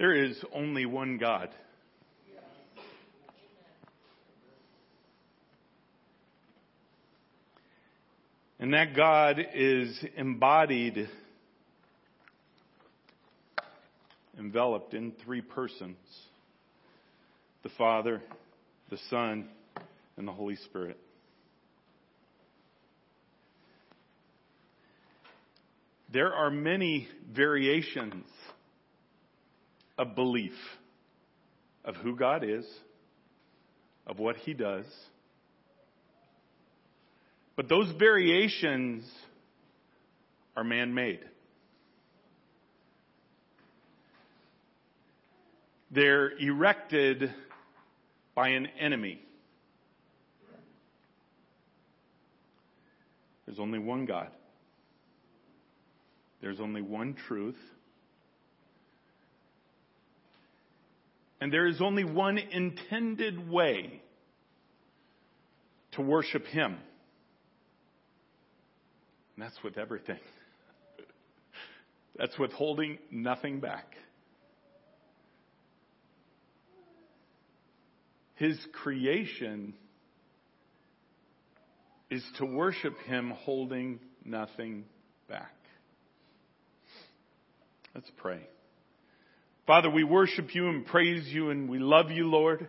There is only one God. And that God is embodied, enveloped in three persons the Father, the Son, and the Holy Spirit. There are many variations of belief of who God is, of what He does. But those variations are man made. They're erected by an enemy. There's only one God. There's only one truth. And there is only one intended way to worship Him. And that's with everything. That's with holding nothing back. His creation is to worship Him holding nothing back. Let's pray. Father, we worship you and praise you and we love you, Lord.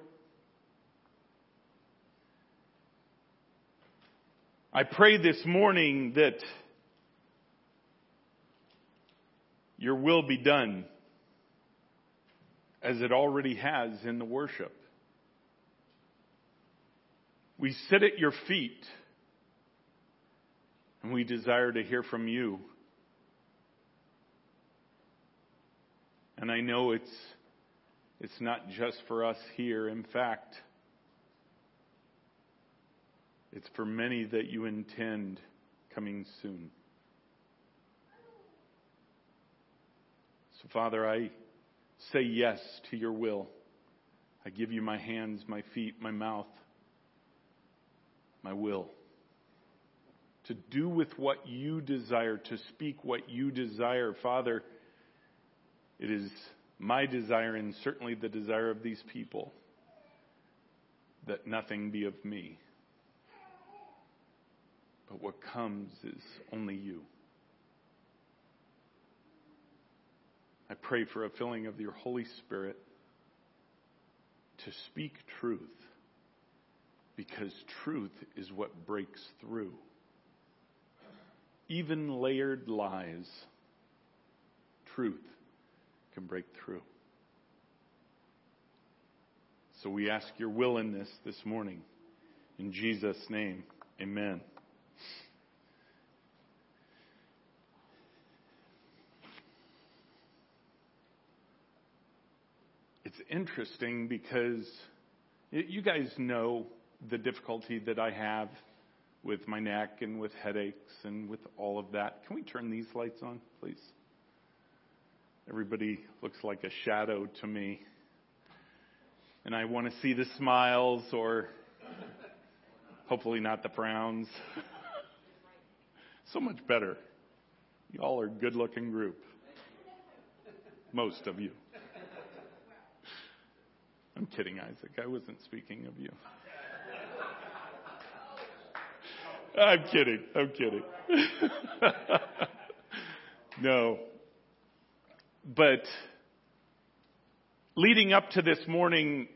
I pray this morning that your will be done as it already has in the worship. We sit at your feet and we desire to hear from you. And I know it's, it's not just for us here. In fact, it's for many that you intend coming soon. So, Father, I say yes to your will. I give you my hands, my feet, my mouth, my will. To do with what you desire, to speak what you desire. Father, it is my desire and certainly the desire of these people that nothing be of me. But what comes is only you. I pray for a filling of your Holy Spirit to speak truth because truth is what breaks through. Even layered lies, truth can break through. So we ask your will in this this morning. In Jesus' name, amen. It's interesting because you guys know the difficulty that I have with my neck and with headaches and with all of that. Can we turn these lights on, please? Everybody looks like a shadow to me. And I want to see the smiles or hopefully not the frowns. so much better. Y'all are a good looking group. Most of you. I'm kidding, Isaac. I wasn't speaking of you. I'm kidding. I'm kidding. no. But leading up to this morning,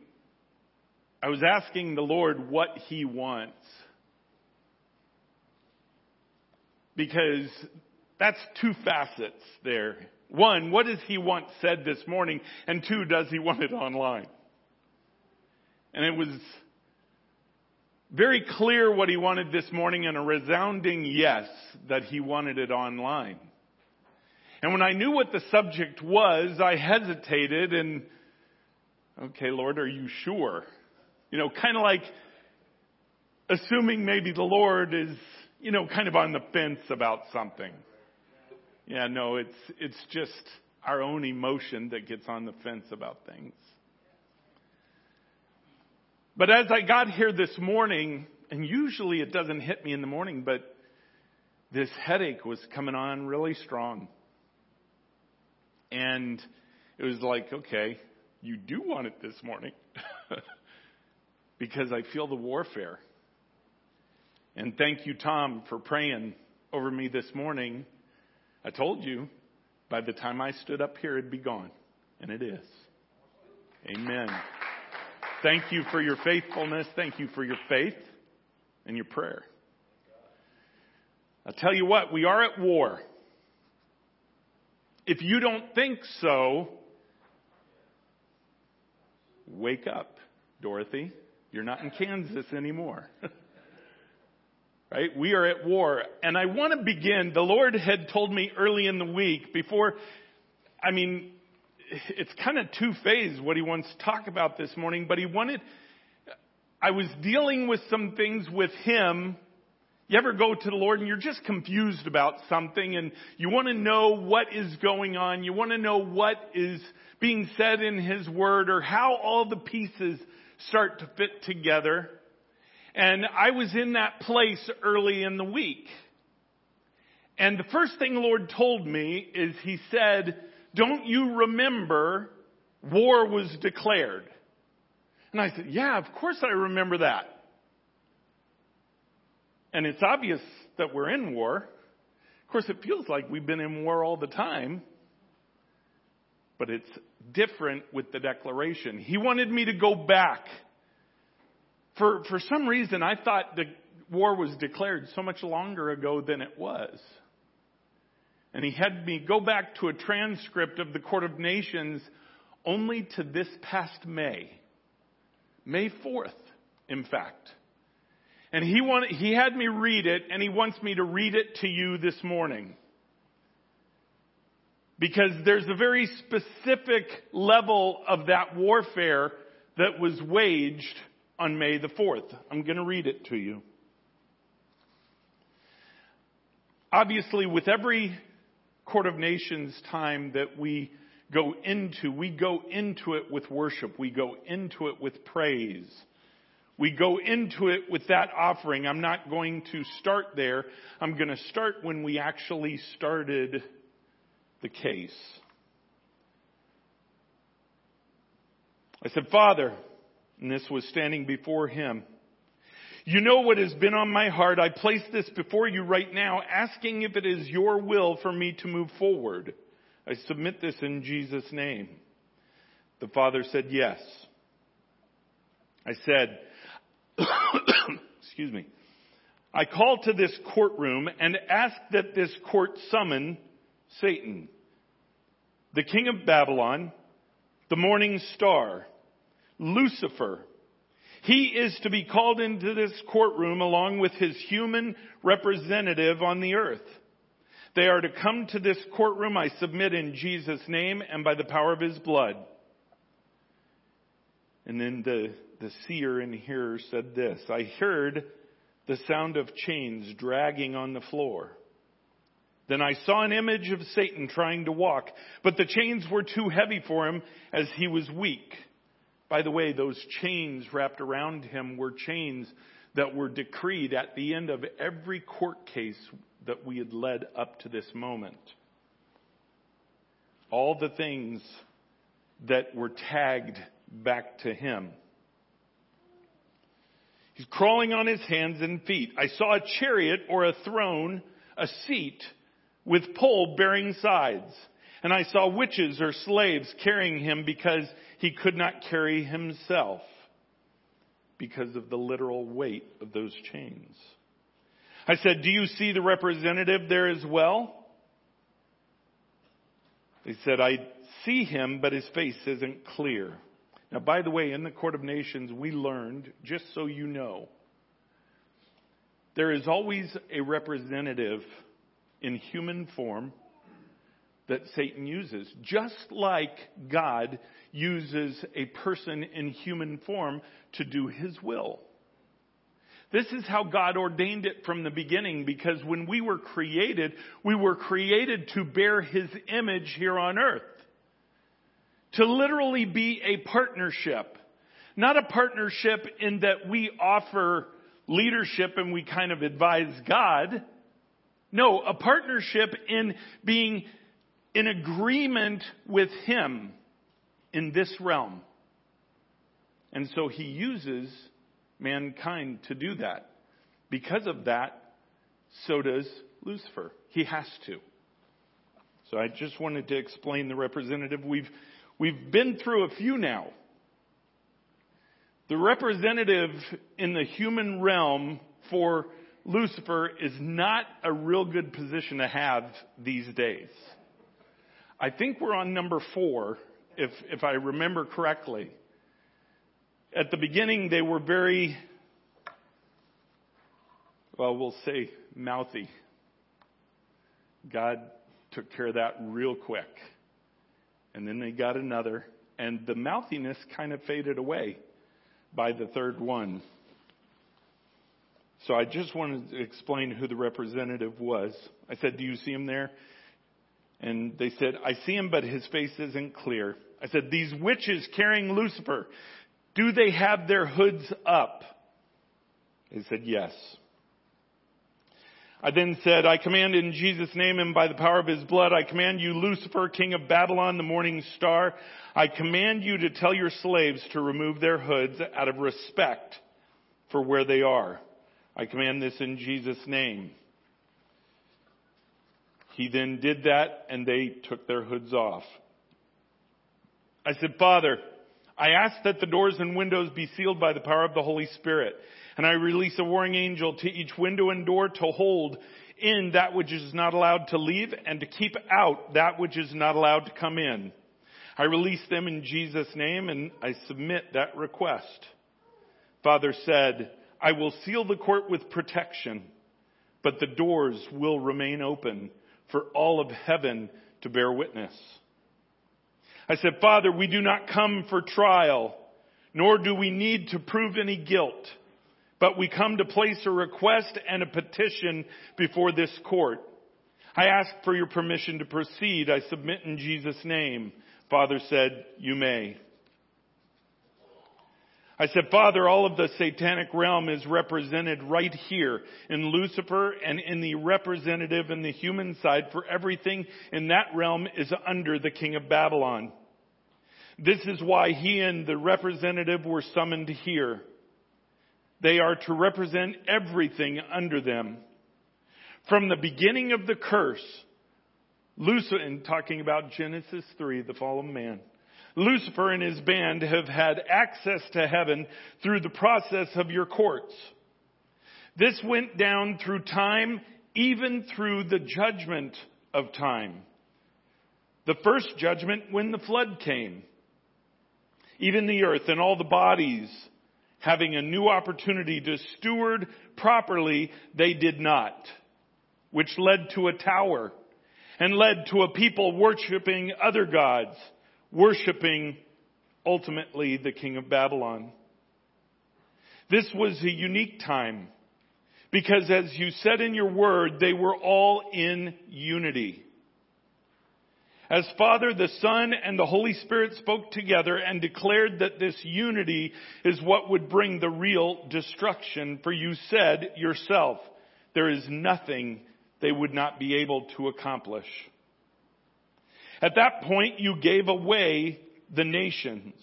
I was asking the Lord what He wants. Because that's two facets there. One, what does He want said this morning? And two, does He want it online? And it was very clear what He wanted this morning and a resounding yes that He wanted it online. And when I knew what the subject was, I hesitated and, okay, Lord, are you sure? You know, kind of like assuming maybe the Lord is, you know, kind of on the fence about something. Yeah, no, it's, it's just our own emotion that gets on the fence about things. But as I got here this morning, and usually it doesn't hit me in the morning, but this headache was coming on really strong. And it was like, okay, you do want it this morning. because I feel the warfare. And thank you, Tom, for praying over me this morning. I told you by the time I stood up here, it'd be gone. And it is. Amen. Thank you for your faithfulness. Thank you for your faith and your prayer. I'll tell you what, we are at war. If you don't think so, wake up, Dorothy. You're not in Kansas anymore. right? We are at war. And I want to begin. The Lord had told me early in the week before, I mean, it's kind of two phase what he wants to talk about this morning, but he wanted, I was dealing with some things with him. You ever go to the Lord and you're just confused about something and you want to know what is going on. You want to know what is being said in His Word or how all the pieces start to fit together. And I was in that place early in the week. And the first thing the Lord told me is He said, don't you remember war was declared? And I said, yeah, of course I remember that. And it's obvious that we're in war. Of course, it feels like we've been in war all the time. But it's different with the declaration. He wanted me to go back. For, for some reason, I thought the war was declared so much longer ago than it was. And he had me go back to a transcript of the Court of Nations only to this past May. May 4th, in fact. And he wanted, he had me read it and he wants me to read it to you this morning. Because there's a very specific level of that warfare that was waged on May the 4th. I'm going to read it to you. Obviously, with every Court of Nations time that we go into, we go into it with worship. We go into it with praise. We go into it with that offering. I'm not going to start there. I'm going to start when we actually started the case. I said, Father, and this was standing before him. You know what has been on my heart. I place this before you right now, asking if it is your will for me to move forward. I submit this in Jesus' name. The father said, Yes. I said, Excuse me. I call to this courtroom and ask that this court summon Satan the king of Babylon, the morning star, Lucifer. He is to be called into this courtroom along with his human representative on the earth. They are to come to this courtroom, I submit in Jesus' name and by the power of his blood. And then the, the seer and hearer said this, I heard the sound of chains dragging on the floor. Then I saw an image of Satan trying to walk, but the chains were too heavy for him as he was weak. By the way, those chains wrapped around him were chains that were decreed at the end of every court case that we had led up to this moment. All the things that were tagged back to him. He's crawling on his hands and feet. I saw a chariot or a throne, a seat, with pole bearing sides. And I saw witches or slaves carrying him because he could not carry himself because of the literal weight of those chains. I said, do you see the representative there as well? They said, I see him, but his face isn't clear. Now, by the way, in the Court of Nations, we learned, just so you know, there is always a representative in human form that Satan uses, just like God uses a person in human form to do his will. This is how God ordained it from the beginning because when we were created, we were created to bear his image here on earth. To literally be a partnership. Not a partnership in that we offer leadership and we kind of advise God no, a partnership in being in agreement with Him. in this realm. And so he uses mankind to do that. Because of that, so does Lucifer. He has to. So I just wanted to explain the representative. We've, we've been through a few now. The representative in the human realm for Lucifer is not a real good position to have these days. I think we're on number four, if, if I remember correctly. At the beginning, they were very, well, we'll say mouthy. God took care of that real quick. And then they got another, and the mouthiness kind of faded away by the third one. So I just wanted to explain who the representative was. I said, Do you see him there? And they said, I see him, but his face isn't clear. I said, These witches carrying Lucifer, do they have their hoods up? They said, Yes. I then said, I command in Jesus' name and by the power of his blood, I command you, Lucifer, king of Babylon, the morning star, I command you to tell your slaves to remove their hoods out of respect for where they are. I command this in Jesus' name. He then did that and they took their hoods off. I said, Father, I ask that the doors and windows be sealed by the power of the Holy Spirit. And I release a warring angel to each window and door to hold in that which is not allowed to leave and to keep out that which is not allowed to come in. I release them in Jesus' name and I submit that request. Father said, I will seal the court with protection, but the doors will remain open for all of heaven to bear witness. I said, Father, we do not come for trial, nor do we need to prove any guilt, but we come to place a request and a petition before this court. I ask for your permission to proceed. I submit in Jesus' name. Father said, you may. I said, Father, all of the satanic realm is represented right here in Lucifer and in the representative and the human side for everything in that realm is under the king of Babylon. This is why he and the representative were summoned here. They are to represent everything under them. From the beginning of the curse, Lucifer, in talking about Genesis 3, the fall of man, Lucifer and his band have had access to heaven through the process of your courts. This went down through time, even through the judgment of time. The first judgment when the flood came. Even the earth and all the bodies having a new opportunity to steward properly, they did not, which led to a tower and led to a people worshiping other gods worshiping ultimately the king of Babylon. This was a unique time because as you said in your word, they were all in unity. As Father, the Son, and the Holy Spirit spoke together and declared that this unity is what would bring the real destruction, for you said yourself, there is nothing they would not be able to accomplish. At that point, you gave away the nations,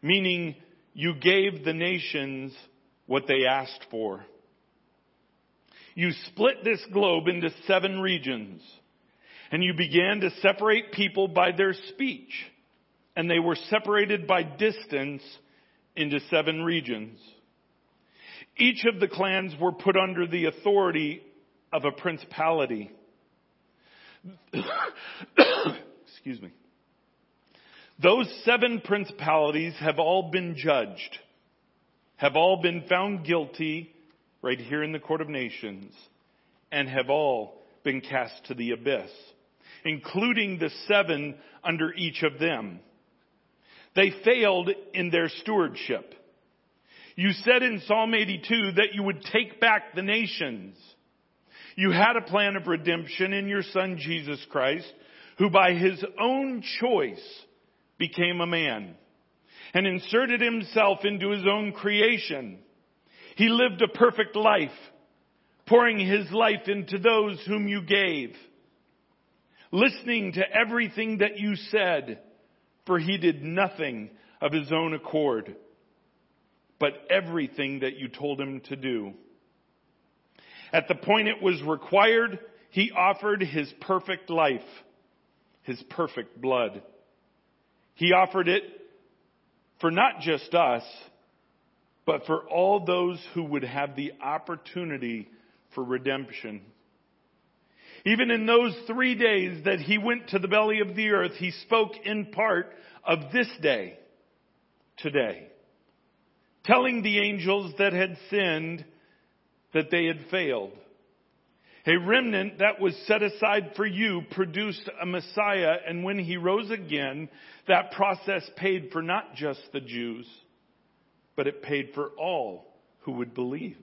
meaning you gave the nations what they asked for. You split this globe into seven regions, and you began to separate people by their speech, and they were separated by distance into seven regions. Each of the clans were put under the authority of a principality. Excuse me. Those seven principalities have all been judged, have all been found guilty right here in the court of nations, and have all been cast to the abyss, including the seven under each of them. They failed in their stewardship. You said in Psalm 82 that you would take back the nations. You had a plan of redemption in your son Jesus Christ who by his own choice became a man and inserted himself into his own creation. He lived a perfect life, pouring his life into those whom you gave, listening to everything that you said for he did nothing of his own accord, but everything that you told him to do. At the point it was required, he offered his perfect life, his perfect blood. He offered it for not just us, but for all those who would have the opportunity for redemption. Even in those three days that he went to the belly of the earth, he spoke in part of this day, today, telling the angels that had sinned that they had failed. A remnant that was set aside for you produced a Messiah, and when he rose again, that process paid for not just the Jews, but it paid for all who would believe.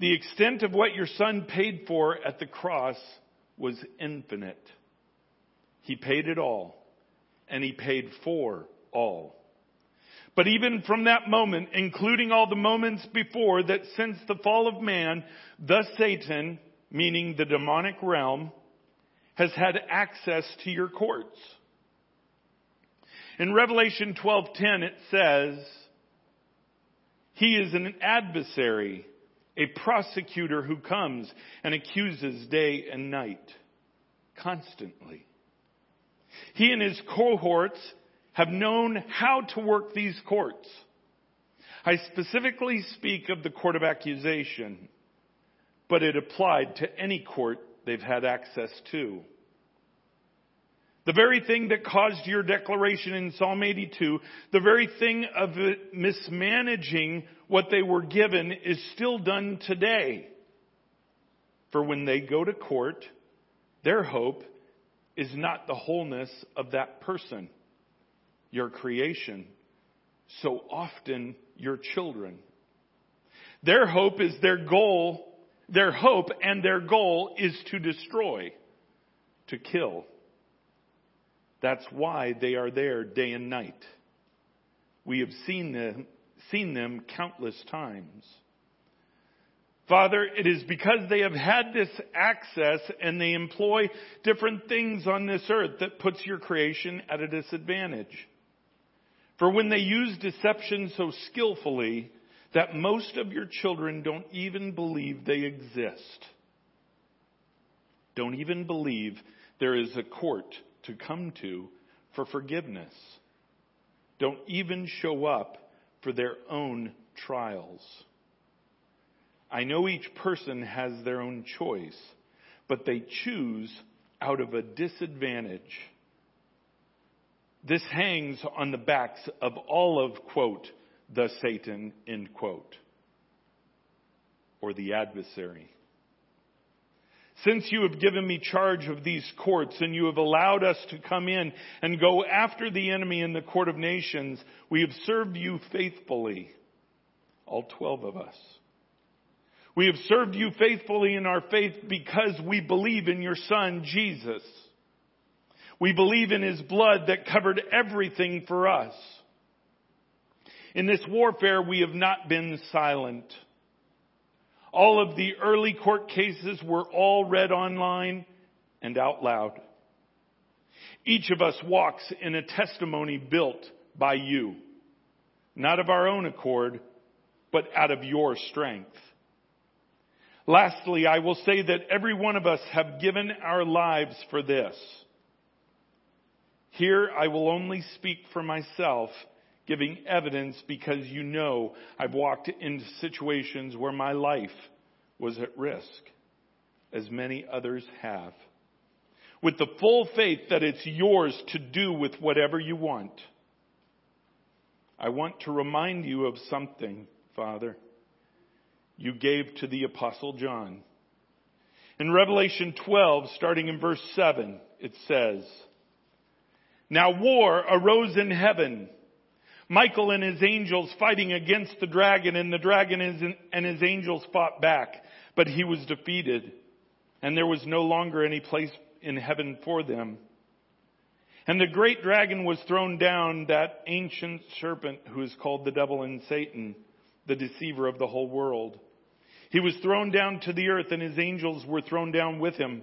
The extent of what your son paid for at the cross was infinite. He paid it all, and he paid for all. But even from that moment, including all the moments before that since the fall of man, the Satan, meaning the demonic realm, has had access to your courts. In Revelation 12:10 it says, "He is an adversary a prosecutor who comes and accuses day and night, constantly. He and his cohorts have known how to work these courts. I specifically speak of the court of accusation, but it applied to any court they've had access to. The very thing that caused your declaration in Psalm 82, the very thing of mismanaging what they were given is still done today. For when they go to court, their hope is not the wholeness of that person, your creation, so often your children. Their hope is their goal, their hope and their goal is to destroy, to kill. That's why they are there day and night. We have seen them seen them countless times. Father, it is because they have had this access and they employ different things on this earth that puts your creation at a disadvantage. For when they use deception so skillfully that most of your children don't even believe they exist. Don't even believe there is a court to come to for forgiveness. Don't even show up for their own trials. I know each person has their own choice, but they choose out of a disadvantage. This hangs on the backs of all of, quote, the Satan, end quote, or the adversary. Since you have given me charge of these courts and you have allowed us to come in and go after the enemy in the court of nations, we have served you faithfully. All 12 of us. We have served you faithfully in our faith because we believe in your son, Jesus. We believe in his blood that covered everything for us. In this warfare, we have not been silent. All of the early court cases were all read online and out loud. Each of us walks in a testimony built by you, not of our own accord, but out of your strength. Lastly, I will say that every one of us have given our lives for this. Here I will only speak for myself giving evidence because you know I've walked into situations where my life was at risk, as many others have. With the full faith that it's yours to do with whatever you want. I want to remind you of something, Father, you gave to the Apostle John. In Revelation 12, starting in verse 7, it says, Now war arose in heaven Michael and his angels fighting against the dragon and the dragon and his angels fought back, but he was defeated and there was no longer any place in heaven for them. And the great dragon was thrown down, that ancient serpent who is called the devil and Satan, the deceiver of the whole world. He was thrown down to the earth and his angels were thrown down with him.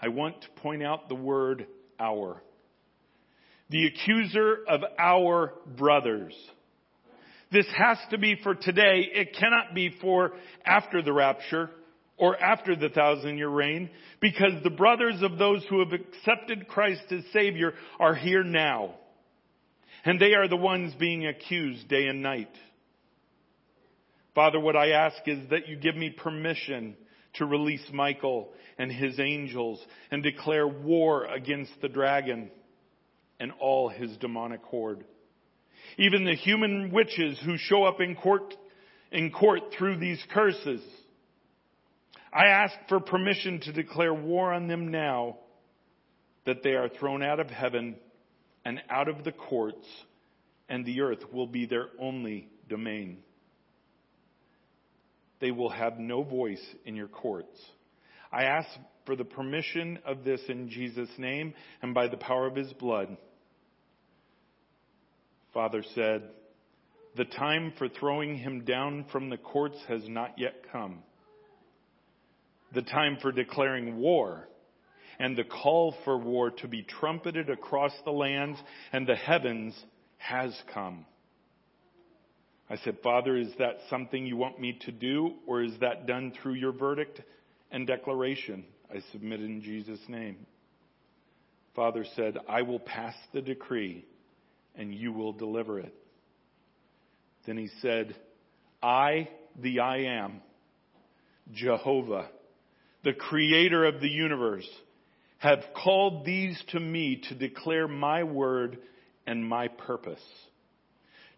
I want to point out the word our. The accuser of our brothers. This has to be for today. It cannot be for after the rapture or after the thousand year reign because the brothers of those who have accepted Christ as Savior are here now. And they are the ones being accused day and night. Father, what I ask is that you give me permission to release Michael and his angels and declare war against the dragon and all his demonic horde. Even the human witches who show up in court, in court through these curses. I ask for permission to declare war on them now that they are thrown out of heaven and out of the courts and the earth will be their only domain. They will have no voice in your courts. I ask for the permission of this in Jesus' name and by the power of his blood. Father said, The time for throwing him down from the courts has not yet come. The time for declaring war and the call for war to be trumpeted across the lands and the heavens has come. I said, Father, is that something you want me to do, or is that done through your verdict and declaration? I submit in Jesus' name. Father said, I will pass the decree, and you will deliver it. Then he said, I, the I am, Jehovah, the creator of the universe, have called these to me to declare my word and my purpose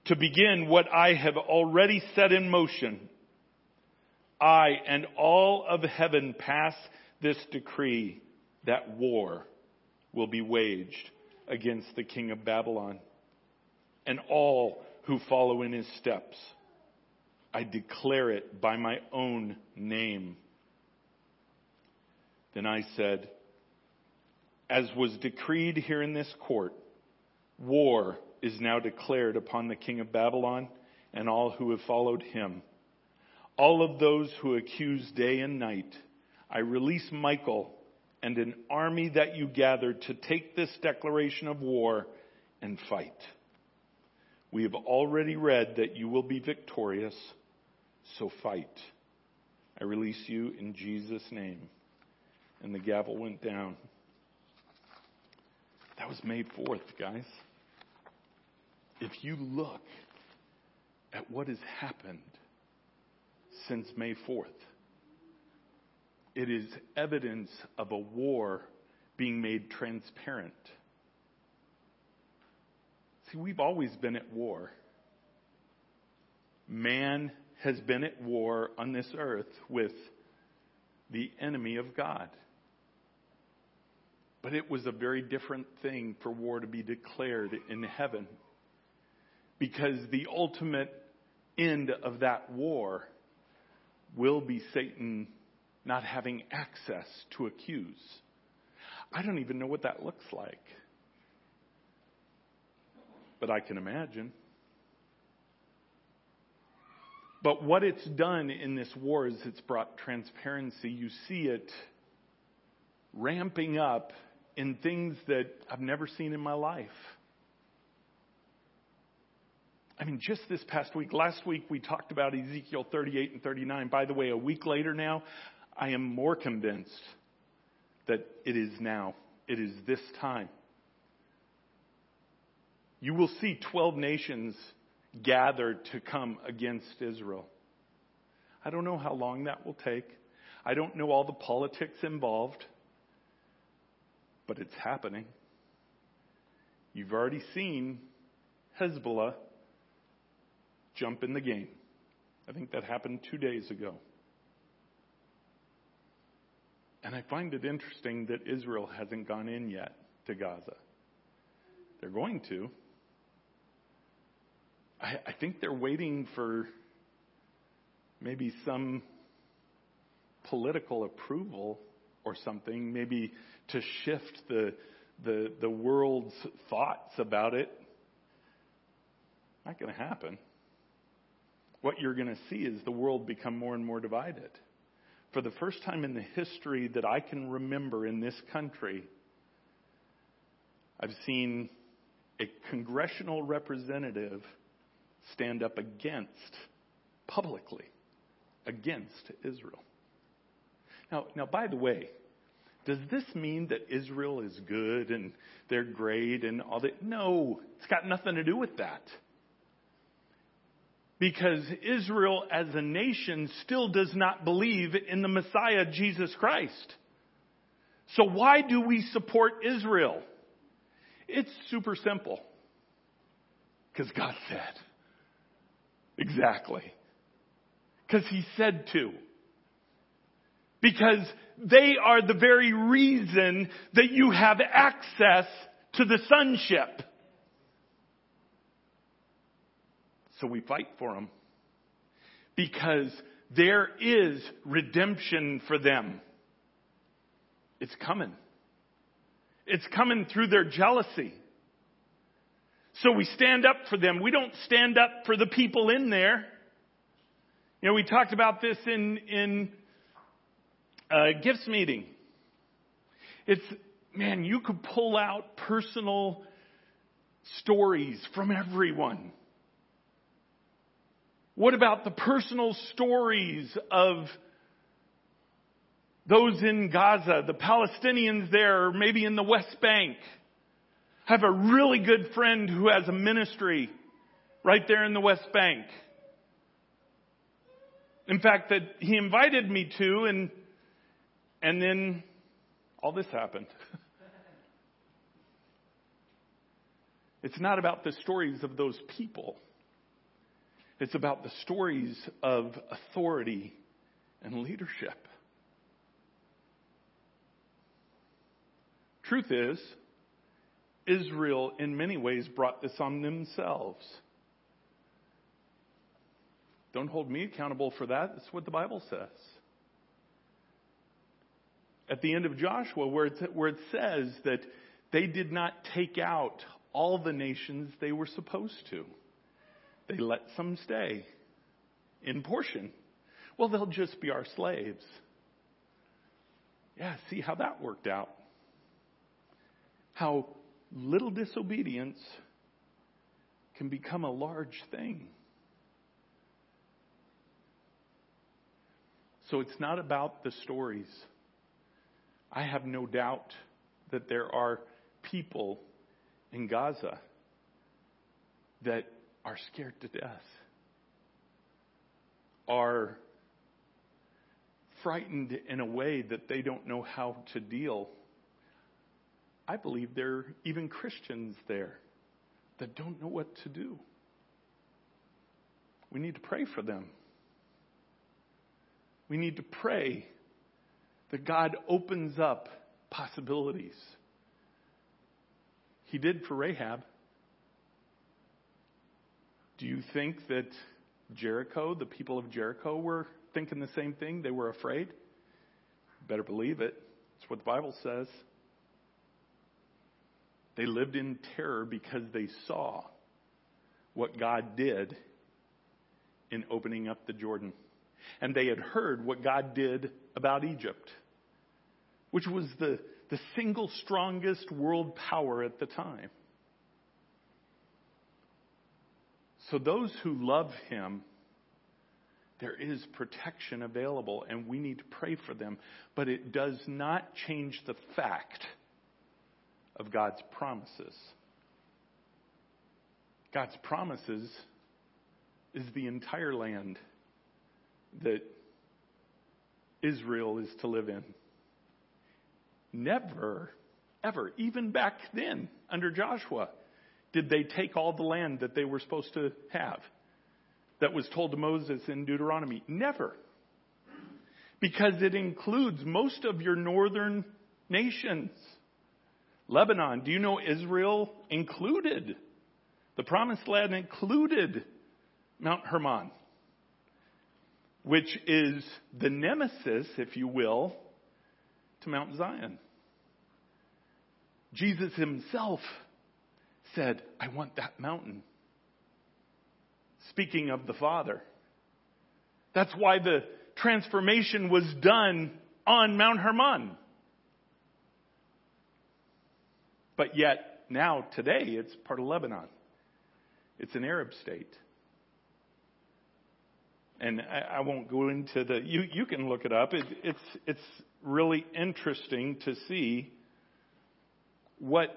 to begin what I have already set in motion. I and all of heaven pass this decree that war will be waged against the king of Babylon and all who follow in his steps. I declare it by my own name. Then I said, as was decreed here in this court, war is now declared upon the king of Babylon and all who have followed him. All of those who accuse day and night, I release Michael and an army that you gathered to take this declaration of war and fight. We have already read that you will be victorious, so fight. I release you in Jesus' name. And the gavel went down. That was May 4th, guys if you look at what has happened since May 4th, it is evidence of a war being made transparent. See, we've always been at war. Man has been at war on this earth with the enemy of God. But it was a very different thing for war to be declared in heaven because the ultimate end of that war will be Satan not having access to accuse. I don't even know what that looks like. But I can imagine. But what it's done in this war is it's brought transparency. You see it ramping up in things that I've never seen in my life. I mean, just this past week, last week we talked about Ezekiel 38 and 39. By the way, a week later now, I am more convinced that it is now. It is this time. You will see 12 nations gathered to come against Israel. I don't know how long that will take. I don't know all the politics involved, but it's happening. You've already seen Hezbollah jump in the game. I think that happened two days ago. And I find it interesting that Israel hasn't gone in yet to Gaza. They're going to. I, I think they're waiting for maybe some political approval or something, maybe to shift the, the, the world's thoughts about it. Not going to happen. What you're going to see is the world become more and more divided. For the first time in the history that I can remember in this country, I've seen a congressional representative stand up against, publicly, against Israel. Now, now, by the way, does this mean that Israel is good and they're great and all that? No, it's got nothing to do with that. Because Israel as a nation still does not believe in the Messiah, Jesus Christ. So why do we support Israel? It's super simple. Because God said. Exactly. Because He said to. Because they are the very reason that you have access to the sonship. So we fight for them. Because there is redemption for them. It's coming. It's coming through their jealousy. So we stand up for them. We don't stand up for the people in there. You know, we talked about this in, in uh, gifts meeting. It's, man, you could pull out personal stories from everyone. What about the personal stories of those in Gaza, the Palestinians there, or maybe in the West Bank? I have a really good friend who has a ministry right there in the West Bank. In fact, that he invited me to, and and then all this happened. it's not about the stories of those people. It's about the stories of authority and leadership. Truth is, Israel in many ways brought this on themselves. Don't hold me accountable for that. That's what the Bible says at the end of Joshua where it, where it says that they did not take out all the nations they were supposed to. They let some stay in portion. Well, they'll just be our slaves. Yeah, see how that worked out. How little disobedience can become a large thing. So it's not about the stories. I have no doubt that there are people in Gaza that are scared to death, are frightened in a way that they don't know how to deal. I believe there are even Christians there that don't know what to do. We need to pray for them. We need to pray that God opens up possibilities. He did for Rahab. Do you think that Jericho, the people of Jericho, were thinking the same thing? They were afraid? Better believe it. It's what the Bible says. They lived in terror because they saw what God did in opening up the Jordan. And they had heard what God did about Egypt which was the, the single strongest world power at the time. So, those who love him, there is protection available, and we need to pray for them. But it does not change the fact of God's promises. God's promises is the entire land that Israel is to live in. Never, ever, even back then under Joshua, did they take all the land that they were supposed to have that was told to Moses in Deuteronomy. Never. because it includes most of your northern nations. Lebanon, do you know Israel included? The promised land included Mount Hermon, which is the nemesis, if you will, to Mount Zion. Jesus himself said, I want that mountain. Speaking of the Father. That's why the transformation was done on Mount Hermon. But yet, now, today, it's part of Lebanon. It's an Arab state. And I, I won't go into the, you, you can look it up. It, it's, it's really interesting to see what,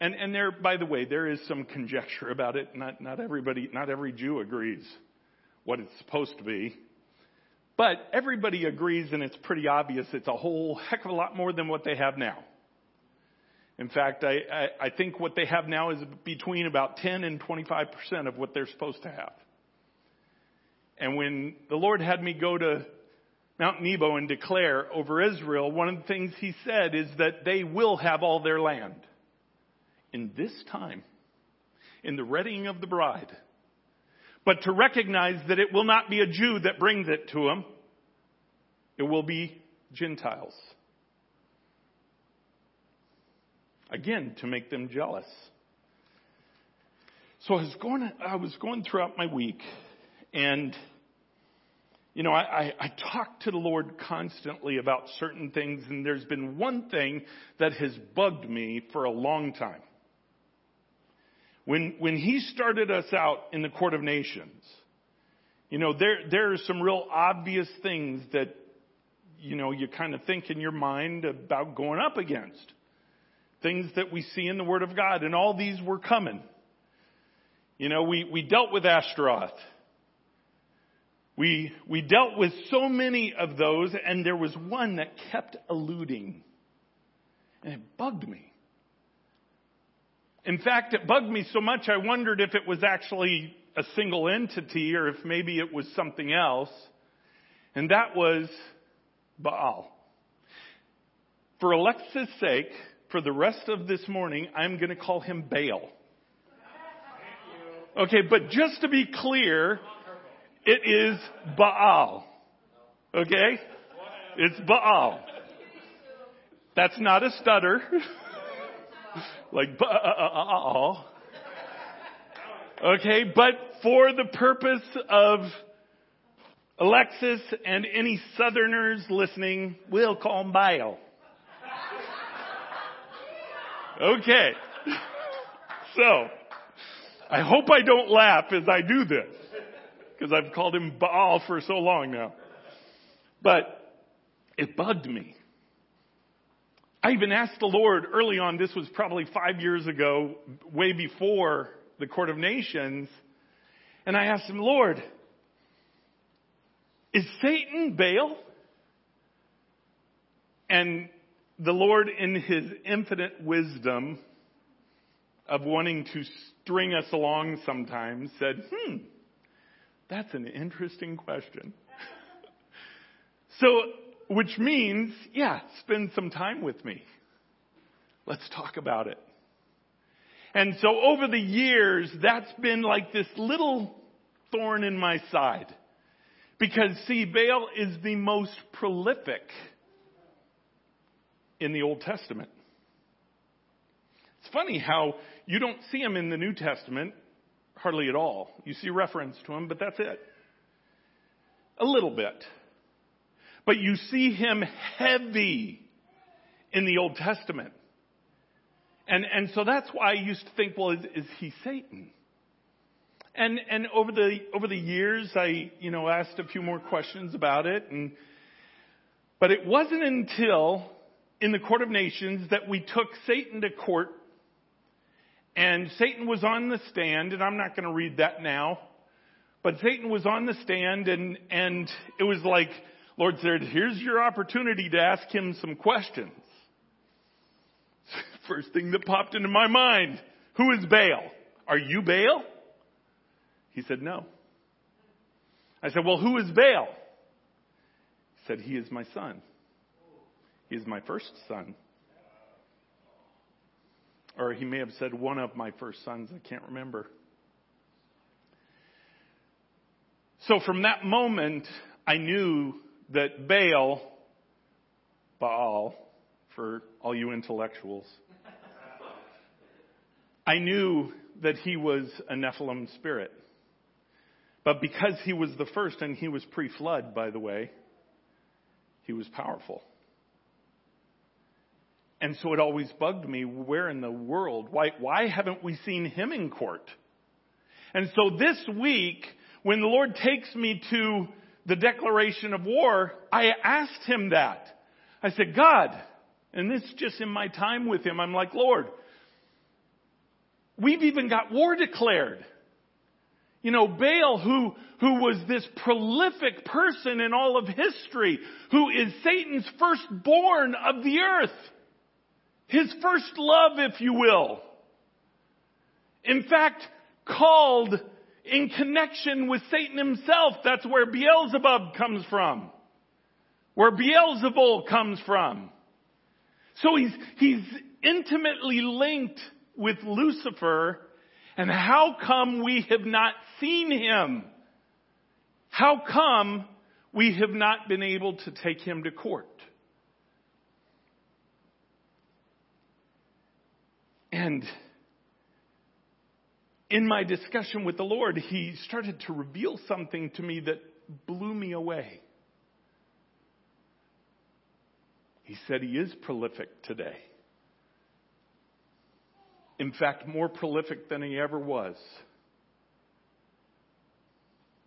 and, and there, by the way, there is some conjecture about it. Not, not everybody, not every Jew agrees what it's supposed to be. But everybody agrees, and it's pretty obvious it's a whole heck of a lot more than what they have now. In fact, I, I, I think what they have now is between about 10 and 25% of what they're supposed to have. And when the Lord had me go to Mount Nebo and declare over Israel, one of the things he said is that they will have all their land. In this time, in the readying of the bride, but to recognize that it will not be a Jew that brings it to him, It will be Gentiles. Again, to make them jealous. So I was going, I was going throughout my week and, you know, I, I, I talked to the Lord constantly about certain things and there's been one thing that has bugged me for a long time. When, when he started us out in the court of nations, you know, there, there are some real obvious things that, you know, you kind of think in your mind about going up against. Things that we see in the Word of God, and all these were coming. You know, we, we dealt with Ashtaroth. We, we dealt with so many of those, and there was one that kept eluding. And it bugged me. In fact, it bugged me so much I wondered if it was actually a single entity or if maybe it was something else. And that was Baal. For Alexa's sake, for the rest of this morning, I'm going to call him Baal. Okay, but just to be clear, it is Baal. Okay? It's Baal. That's not a stutter. like, uh, uh, okay, but for the purpose of Alexis and any Southerners listening, we'll call him Baal. Okay. So, I hope I don't laugh as I do this, because I've called him Baal for so long now. But it bugged me. I even asked the Lord early on, this was probably five years ago, way before the Court of Nations, and I asked him, Lord, is Satan Baal? And the Lord, in his infinite wisdom of wanting to string us along sometimes, said, hmm, that's an interesting question. so which means, yeah, spend some time with me. Let's talk about it. And so over the years, that's been like this little thorn in my side. Because see, Baal is the most prolific in the Old Testament. It's funny how you don't see him in the New Testament hardly at all. You see reference to him, but that's it. A little bit. But you see him heavy in the Old Testament. And, and so that's why I used to think, well, is, is he Satan? And, and over the, over the years, I, you know, asked a few more questions about it. And, but it wasn't until in the court of nations that we took Satan to court and Satan was on the stand, and I'm not going to read that now, but Satan was on the stand and, and it was like, Lord said, here's your opportunity to ask him some questions. First thing that popped into my mind, who is Baal? Are you Baal? He said, no. I said, well, who is Baal? He said, He is my son. He is my first son. Or he may have said, One of my first sons. I can't remember. So from that moment, I knew that Baal, Baal, for all you intellectuals, I knew that he was a Nephilim spirit. But because he was the first, and he was pre flood, by the way, he was powerful. And so it always bugged me where in the world, why, why haven't we seen him in court? And so this week, when the Lord takes me to the declaration of war, I asked him that. I said, God, and this just in my time with him, I'm like, Lord, we've even got war declared. You know, Baal, who, who was this prolific person in all of history, who is Satan's firstborn of the earth. His first love, if you will. In fact, called in connection with Satan himself. That's where Beelzebub comes from. Where Beelzebul comes from. So he's, he's intimately linked with Lucifer. And how come we have not seen him? How come we have not been able to take him to court? And in my discussion with the Lord, He started to reveal something to me that blew me away. He said He is prolific today. In fact, more prolific than He ever was.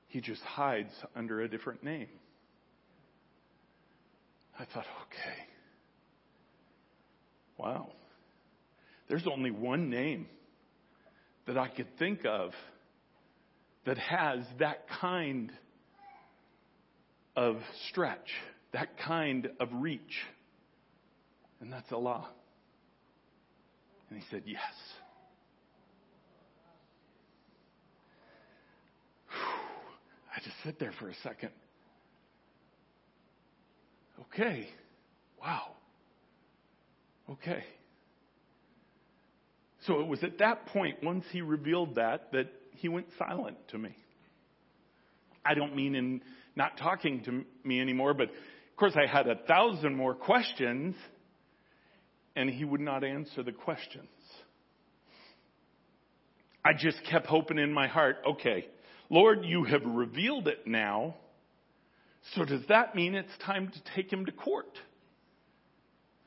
He just hides under a different name. I thought, okay. Wow. There's only one name that I could think of that has that kind of stretch, that kind of reach. And that's Allah. And he said, Yes. I just sit there for a second. Okay. Wow. Okay. So it was at that point, once he revealed that, that he went silent to me. I don't mean in not talking to me anymore, but of course I had a thousand more questions, and he would not answer the questions. I just kept hoping in my heart, okay, Lord, you have revealed it now. So does that mean it's time to take him to court?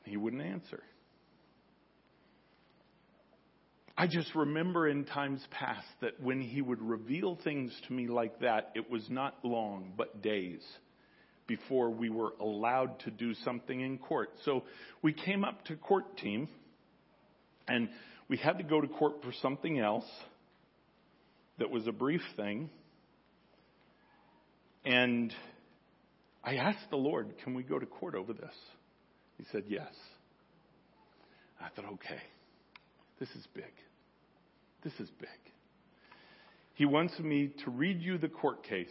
He wouldn't answer. I just remember in times past that when he would reveal things to me like that, it was not long, but days before we were allowed to do something in court. So we came up to court team and we had to go to court for something else that was a brief thing. And I asked the Lord, can we go to court over this? He said, yes. I thought, okay. This is big. This is big. He wants me to read you the court case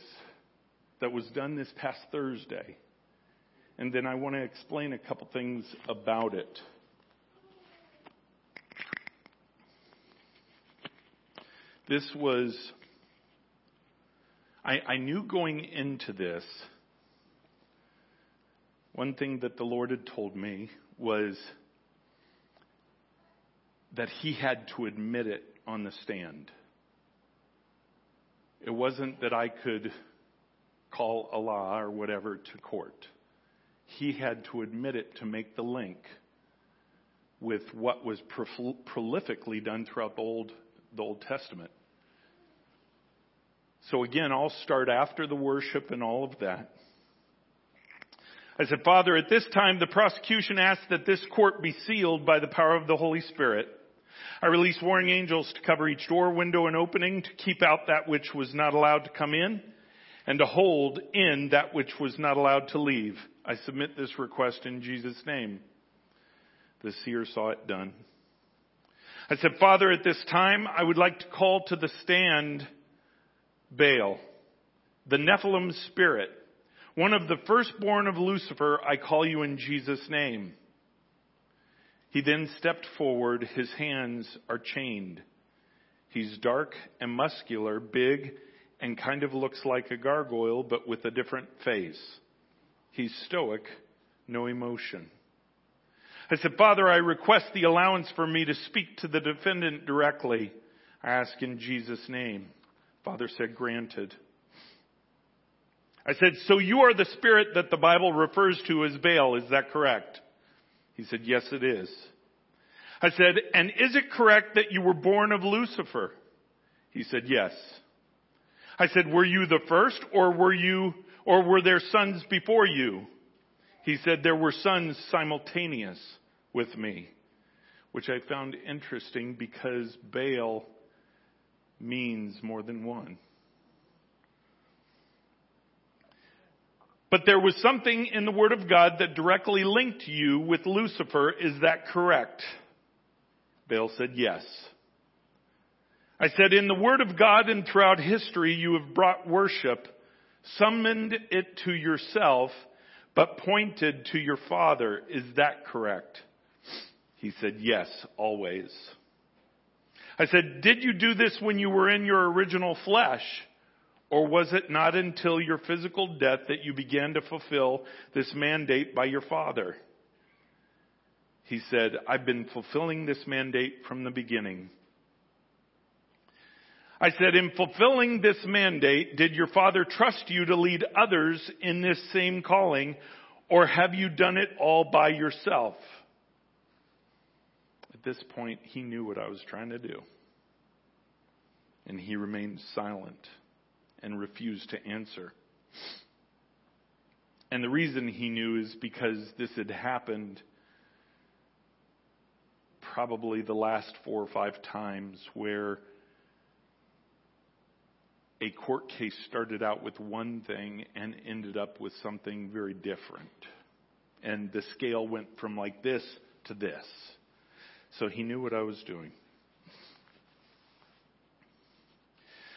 that was done this past Thursday. And then I want to explain a couple things about it. This was, I, I knew going into this, one thing that the Lord had told me was that he had to admit it on the stand. It wasn't that I could call Allah or whatever to court. He had to admit it to make the link with what was prolifically done throughout the Old, the Old Testament. So again, I'll start after the worship and all of that. I said, Father, at this time the prosecution asks that this court be sealed by the power of the Holy Spirit. I released warring angels to cover each door, window, and opening to keep out that which was not allowed to come in and to hold in that which was not allowed to leave. I submit this request in Jesus' name. The seer saw it done. I said, Father, at this time, I would like to call to the stand Baal, the Nephilim spirit, One of the firstborn of Lucifer, I call you in Jesus' name. He then stepped forward. His hands are chained. He's dark and muscular, big, and kind of looks like a gargoyle, but with a different face. He's stoic, no emotion. I said, Father, I request the allowance for me to speak to the defendant directly. I ask in Jesus' name. Father said, granted. I said, so you are the spirit that the Bible refers to as Baal, is that correct? He said, yes it is. I said, and is it correct that you were born of Lucifer? He said, yes. I said, were you the first or were you, or were there sons before you? He said, there were sons simultaneous with me, which I found interesting because Baal means more than one. But there was something in the Word of God that directly linked you with Lucifer. Is that correct? Baal said yes. I said, in the Word of God and throughout history, you have brought worship, summoned it to yourself, but pointed to your Father. Is that correct? He said, yes, always. I said, did you do this when you were in your original flesh? Or was it not until your physical death that you began to fulfill this mandate by your father? He said, I've been fulfilling this mandate from the beginning. I said, in fulfilling this mandate, did your father trust you to lead others in this same calling, or have you done it all by yourself? At this point, he knew what I was trying to do. And he remained silent and refused to answer. And the reason he knew is because this had happened probably the last four or five times where a court case started out with one thing and ended up with something very different. And the scale went from like this to this. So he knew what I was doing.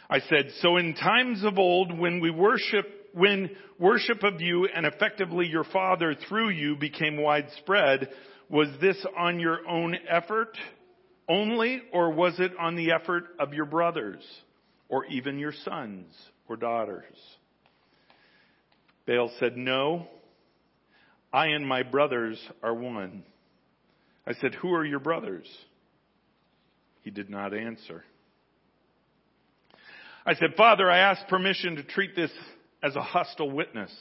I said, so in times of old when we worship, when worship of you and effectively your father through you became widespread, was this on your own effort only or was it on the effort of your brothers or even your sons or daughters? Baal said, no, I and my brothers are one. I said, who are your brothers? He did not answer. I said, Father, I ask permission to treat this as a hostile witness.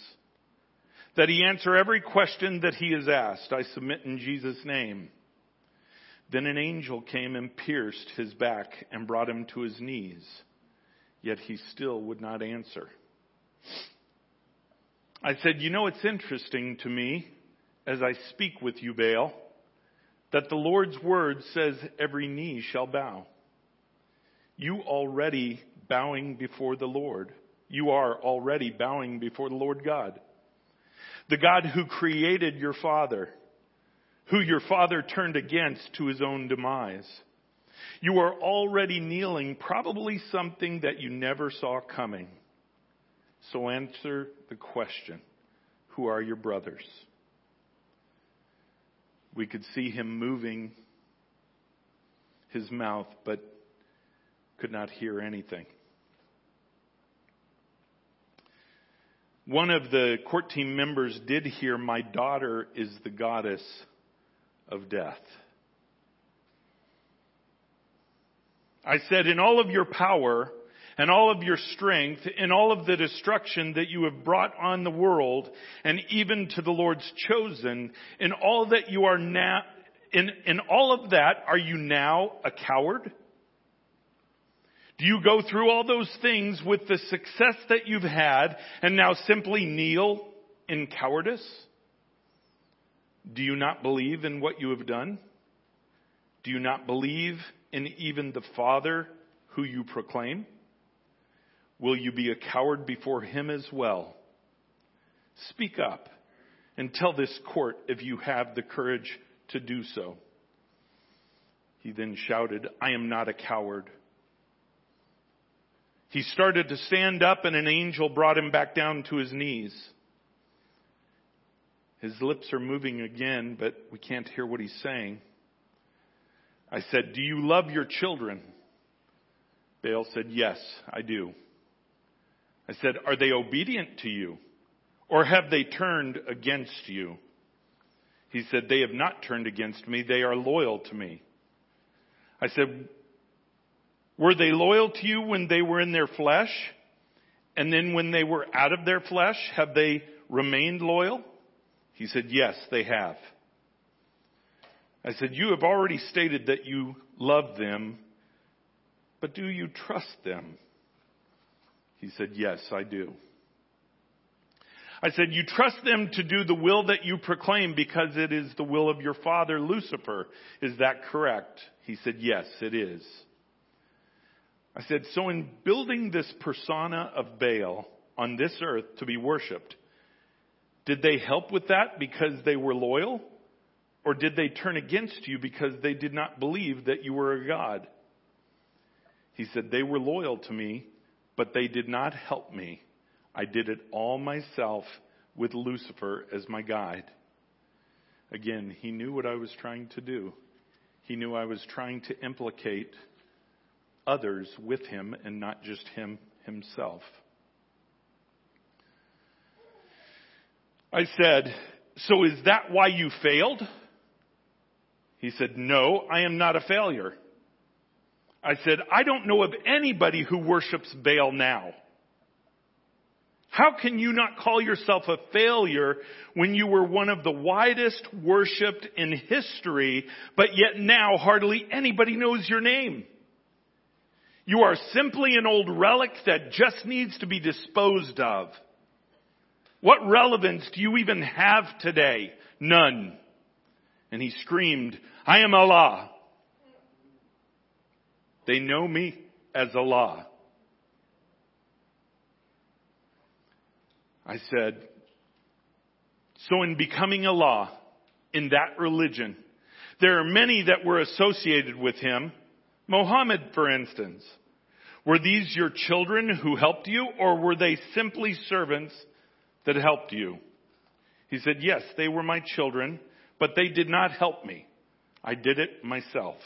That he answer every question that he is asked. I submit in Jesus' name. Then an angel came and pierced his back and brought him to his knees. Yet he still would not answer. I said, you know, it's interesting to me as I speak with you, Baal, that the Lord's word says every knee shall bow. You already bowing before the Lord. You are already bowing before the Lord God. The God who created your father, who your father turned against to his own demise. You are already kneeling, probably something that you never saw coming. So answer the question, who are your brothers? We could see him moving his mouth, but could not hear anything. One of the court team members did hear, My daughter is the goddess of death. I said, In all of your power and all of your strength, in all of the destruction that you have brought on the world, and even to the Lord's chosen, in all that you are now, in, in all of that, are you now a coward? Do you go through all those things with the success that you've had and now simply kneel in cowardice? Do you not believe in what you have done? Do you not believe in even the Father who you proclaim? Will you be a coward before him as well? Speak up and tell this court if you have the courage to do so. He then shouted, I am not a coward. He started to stand up and an angel brought him back down to his knees. His lips are moving again, but we can't hear what he's saying. I said, Do you love your children? Baal said, Yes, I do. I said, Are they obedient to you? Or have they turned against you? He said, They have not turned against me. They are loyal to me. I said, Were they loyal to you when they were in their flesh? And then when they were out of their flesh, have they remained loyal? He said, Yes, they have. I said, You have already stated that you love them, but do you trust them? He said, Yes, I do. I said, You trust them to do the will that you proclaim because it is the will of your father Lucifer. Is that correct? He said, Yes, it is. I said, So in building this persona of Baal on this earth to be worshiped, did they help with that because they were loyal? Or did they turn against you because they did not believe that you were a God? He said, They were loyal to me, but they did not help me. I did it all myself with Lucifer as my guide. Again, he knew what I was trying to do. He knew I was trying to implicate others with him and not just him himself. I said, So is that why you failed? He said, No, I am not a failure. I said, I don't know of anybody who worships Baal now. How can you not call yourself a failure when you were one of the widest worshipped in history, but yet now hardly anybody knows your name? You are simply an old relic that just needs to be disposed of. What relevance do you even have today? None. And he screamed, I am Allah. They know me as Allah. I said, so in becoming Allah, in that religion, there are many that were associated with him. Mohammed, for instance. Were these your children who helped you, or were they simply servants that helped you? He said, Yes, they were my children, but they did not help me. I did it myself.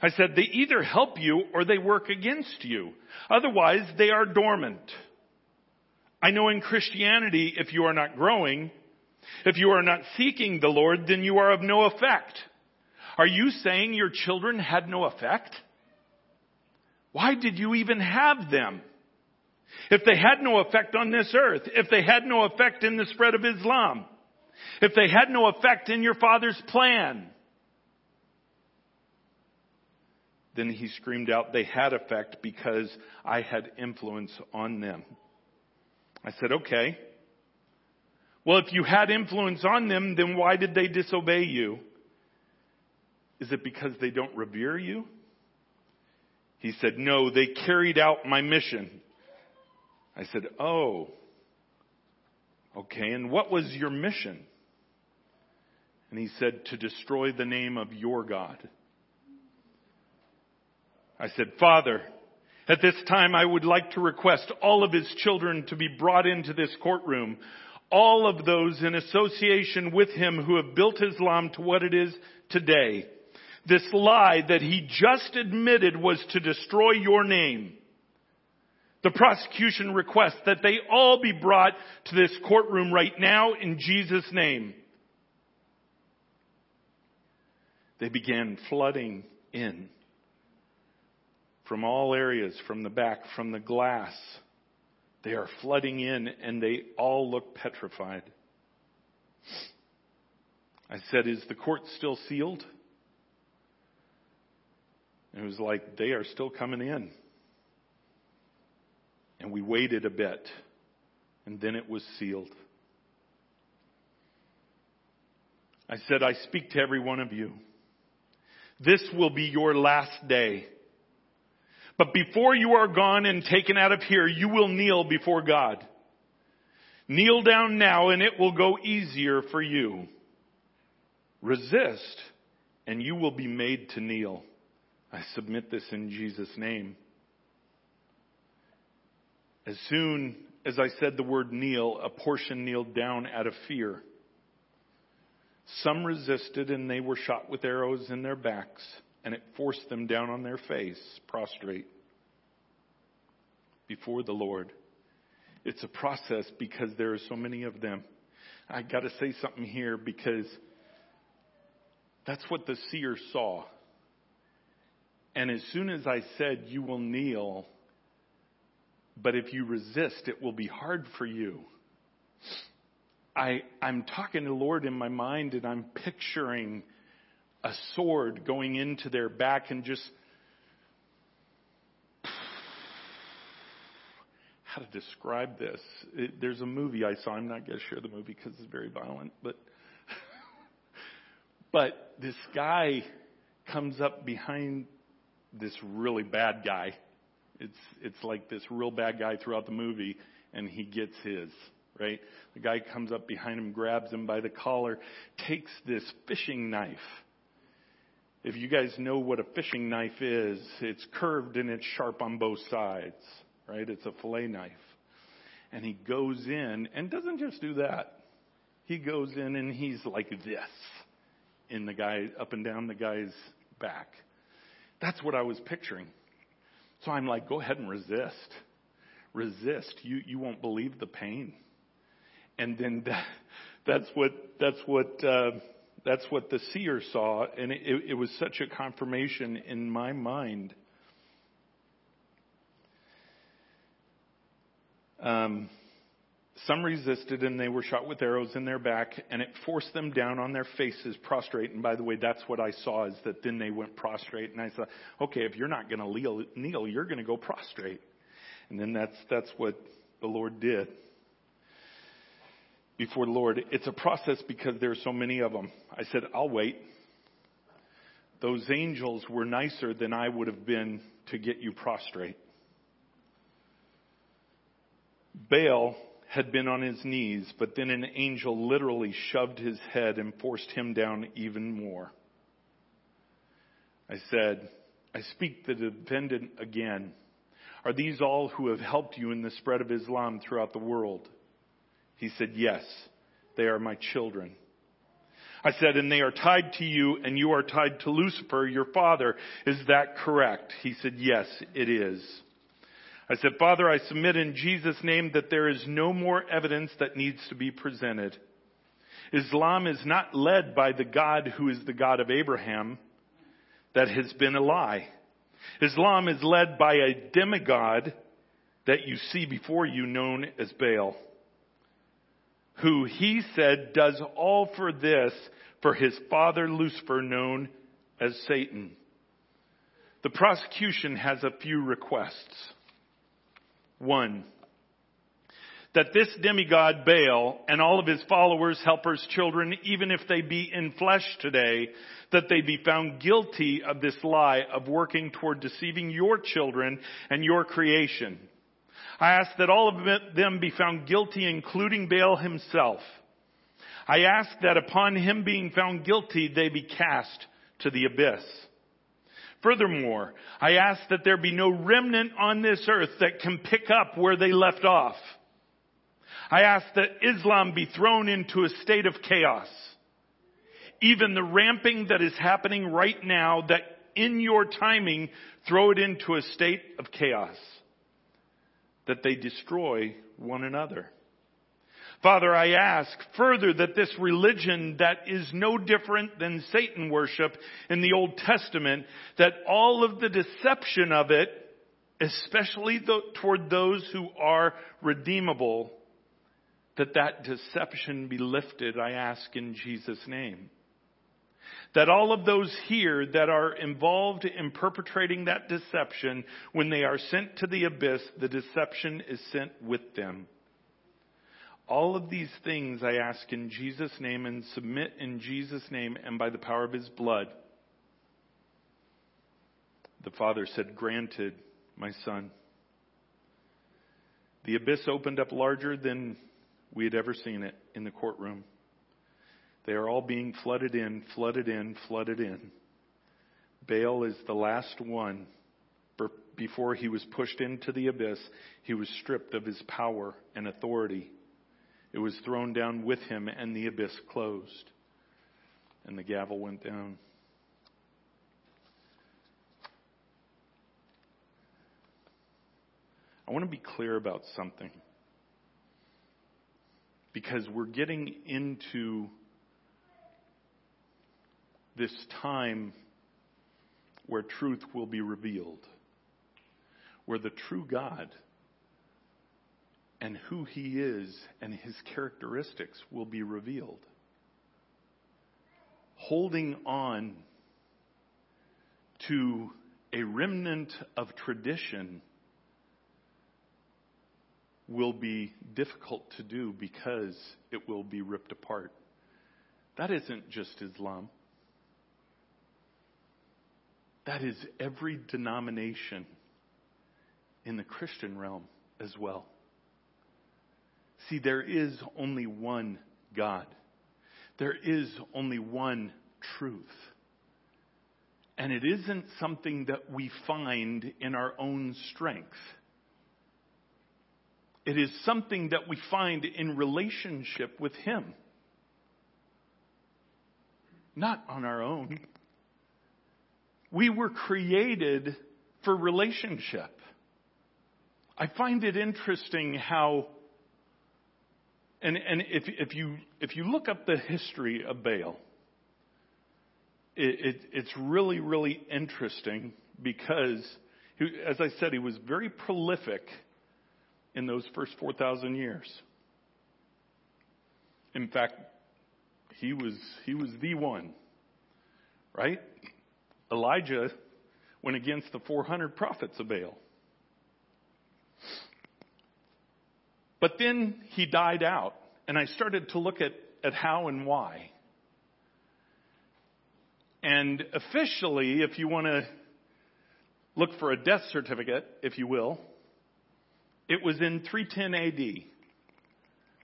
I said, They either help you or they work against you. Otherwise, they are dormant. I know in Christianity, if you are not growing, if you are not seeking the Lord, then you are of no effect. Are you saying your children had no effect? Why did you even have them? If they had no effect on this earth, if they had no effect in the spread of Islam, if they had no effect in your father's plan, then he screamed out, they had effect because I had influence on them. I said, okay. Well, if you had influence on them, then why did they disobey you? Is it because they don't revere you? He said, no, they carried out my mission. I said, Oh, okay, and what was your mission? And he said, To destroy the name of your God. I said, Father, at this time I would like to request all of his children to be brought into this courtroom. All of those in association with him who have built Islam to what it is today. This lie that he just admitted was to destroy your name. The prosecution requests that they all be brought to this courtroom right now in Jesus' name. They began flooding in from all areas, from the back, from the glass. They are flooding in and they all look petrified. I said, Is the court still sealed? And it was like, They are still coming in. And we waited a bit, and then it was sealed. I said, I speak to every one of you. This will be your last day. But before you are gone and taken out of here, you will kneel before God. Kneel down now and it will go easier for you. Resist and you will be made to kneel. I submit this in Jesus' name. As soon as I said the word kneel, a portion kneeled down out of fear. Some resisted and they were shot with arrows in their backs, and it forced them down on their face, prostrate before the Lord. It's a process because there are so many of them. I got to say something here because that's what the seer saw. And as soon as I said, You will kneel, but if you resist, it will be hard for you. I, I'm talking to the Lord in my mind and I'm picturing a sword going into their back and just how to describe this. It, there's a movie I saw. I'm not going to share the movie because it's very violent, but but this guy comes up behind this really bad guy. It's it's like this real bad guy throughout the movie, and he gets his right. The guy comes up behind him, grabs him by the collar, takes this fishing knife. If you guys know what a fishing knife is, it's curved and it's sharp on both sides right? It's a fillet knife. And he goes in and doesn't just do that. He goes in and he's like this in the guy, up and down the guy's back. That's what I was picturing. So I'm like, go ahead and resist. Resist. You, you won't believe the pain. And then that, that's what, that's what, uh, that's what the seer saw. And it, it was such a confirmation in my mind Um, some resisted and they were shot with arrows in their back and it forced them down on their faces prostrate. And by the way, that's what I saw is that then they went prostrate. And I thought, okay, if you're not going to kneel, you're going to go prostrate. And then that's, that's what the Lord did before the Lord. It's a process because there are so many of them. I said, I'll wait. Those angels were nicer than I would have been to get you prostrate. Baal had been on his knees, but then an angel literally shoved his head and forced him down even more. I said, I speak the defendant again. Are these all who have helped you in the spread of Islam throughout the world? He said, Yes, they are my children. I said, and they are tied to you and you are tied to Lucifer, your father. Is that correct? He said, Yes, it is. I said, Father, I submit in Jesus' name that there is no more evidence that needs to be presented. Islam is not led by the God who is the God of Abraham. That has been a lie. Islam is led by a demigod that you see before you known as Baal, who he said does all for this for his father Lucifer known as Satan. The prosecution has a few requests. One, that this demigod Baal and all of his followers, helpers, children, even if they be in flesh today, that they be found guilty of this lie of working toward deceiving your children and your creation. I ask that all of them be found guilty, including Baal himself. I ask that upon him being found guilty, they be cast to the abyss. Furthermore, I ask that there be no remnant on this earth that can pick up where they left off. I ask that Islam be thrown into a state of chaos. Even the ramping that is happening right now, that in your timing, throw it into a state of chaos. That they destroy one another. Father, I ask further that this religion that is no different than Satan worship in the Old Testament, that all of the deception of it, especially toward those who are redeemable, that that deception be lifted, I ask in Jesus' name. That all of those here that are involved in perpetrating that deception, when they are sent to the abyss, the deception is sent with them. All of these things I ask in Jesus' name and submit in Jesus' name and by the power of his blood. The father said, Granted, my son. The abyss opened up larger than we had ever seen it in the courtroom. They are all being flooded in, flooded in, flooded in. Baal is the last one. Before he was pushed into the abyss, he was stripped of his power and authority. It was thrown down with him, and the abyss closed. And the gavel went down. I want to be clear about something. Because we're getting into this time where truth will be revealed, where the true God and who he is and his characteristics will be revealed. Holding on to a remnant of tradition will be difficult to do because it will be ripped apart. That isn't just Islam. That is every denomination in the Christian realm as well. See, there is only one God. There is only one truth. And it isn't something that we find in our own strength. It is something that we find in relationship with Him. Not on our own. We were created for relationship. I find it interesting how, and, and if, if, you, if you look up the history of Baal, it, it, it's really, really interesting because, he, as I said, he was very prolific in those first 4,000 years. In fact, he was, he was the one, right? Elijah went against the 400 prophets of Baal. But then he died out, and I started to look at, at how and why. And officially, if you want to look for a death certificate, if you will, it was in 310 AD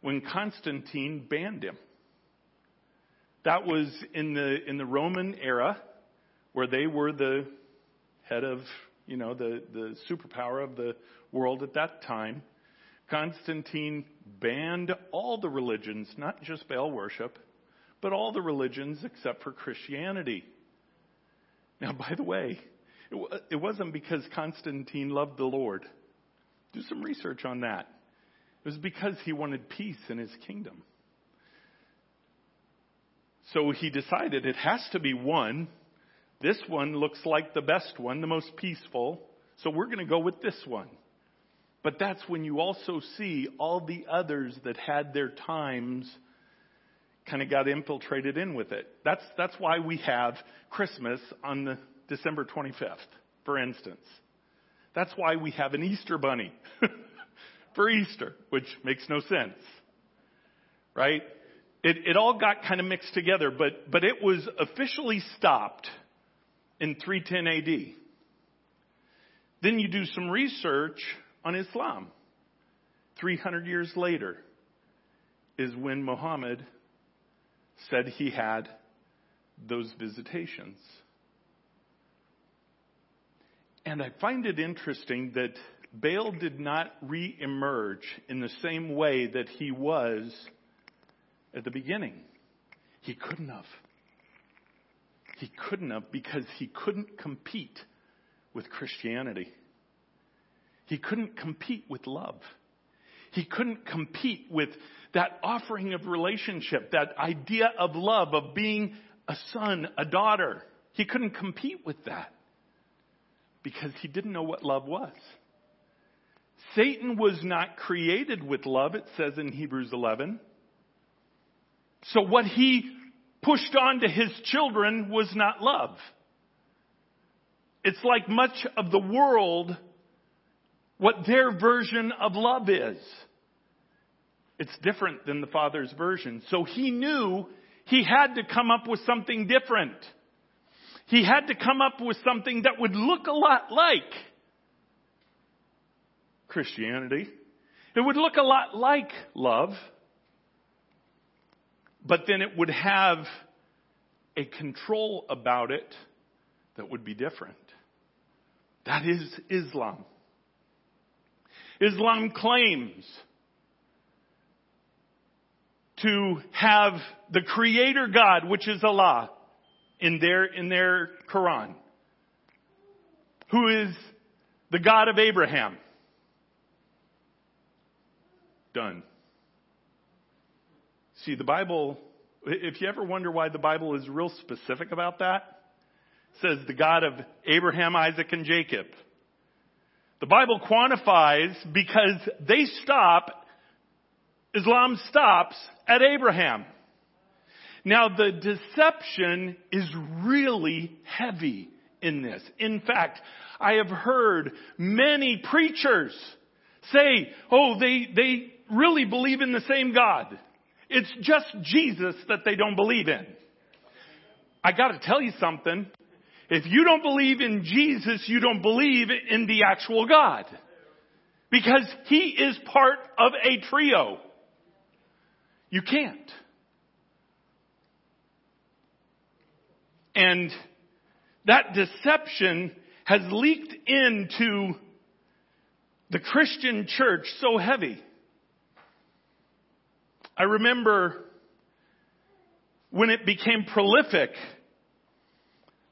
when Constantine banned him. That was in the, in the Roman era where they were the head of, you know, the, the superpower of the world at that time. Constantine banned all the religions, not just Baal worship, but all the religions except for Christianity. Now, by the way, it wasn't because Constantine loved the Lord. Do some research on that. It was because he wanted peace in his kingdom. So he decided it has to be one. This one looks like the best one, the most peaceful. So we're going to go with this one. But that's when you also see all the others that had their times kind of got infiltrated in with it. That's, that's why we have Christmas on the December 25th, for instance. That's why we have an Easter bunny for Easter, which makes no sense. Right? It, it all got kind of mixed together, but, but it was officially stopped in 310 AD. Then you do some research on Islam. 300 years later is when Muhammad said he had those visitations. And I find it interesting that Baal did not re-emerge in the same way that he was at the beginning. He couldn't have. He couldn't have because he couldn't compete with Christianity. He couldn't compete with love. He couldn't compete with that offering of relationship, that idea of love, of being a son, a daughter. He couldn't compete with that because he didn't know what love was. Satan was not created with love, it says in Hebrews 11. So what he pushed on to his children was not love. It's like much of the world, what their version of love is. It's different than the Father's version. So he knew he had to come up with something different. He had to come up with something that would look a lot like Christianity. It would look a lot like love, but then it would have a control about it that would be different. That is Islam. Islam claims to have the creator God, which is Allah, in their, in their Quran, who is the God of Abraham. Done. See, the Bible, if you ever wonder why the Bible is real specific about that, says the God of Abraham, Isaac, and Jacob. The Bible quantifies because they stop, Islam stops at Abraham. Now the deception is really heavy in this. In fact, I have heard many preachers say, oh, they, they really believe in the same God. It's just Jesus that they don't believe in. I gotta tell you something. If you don't believe in Jesus, you don't believe in the actual God. Because He is part of a trio. You can't. And that deception has leaked into the Christian church so heavy. I remember when it became prolific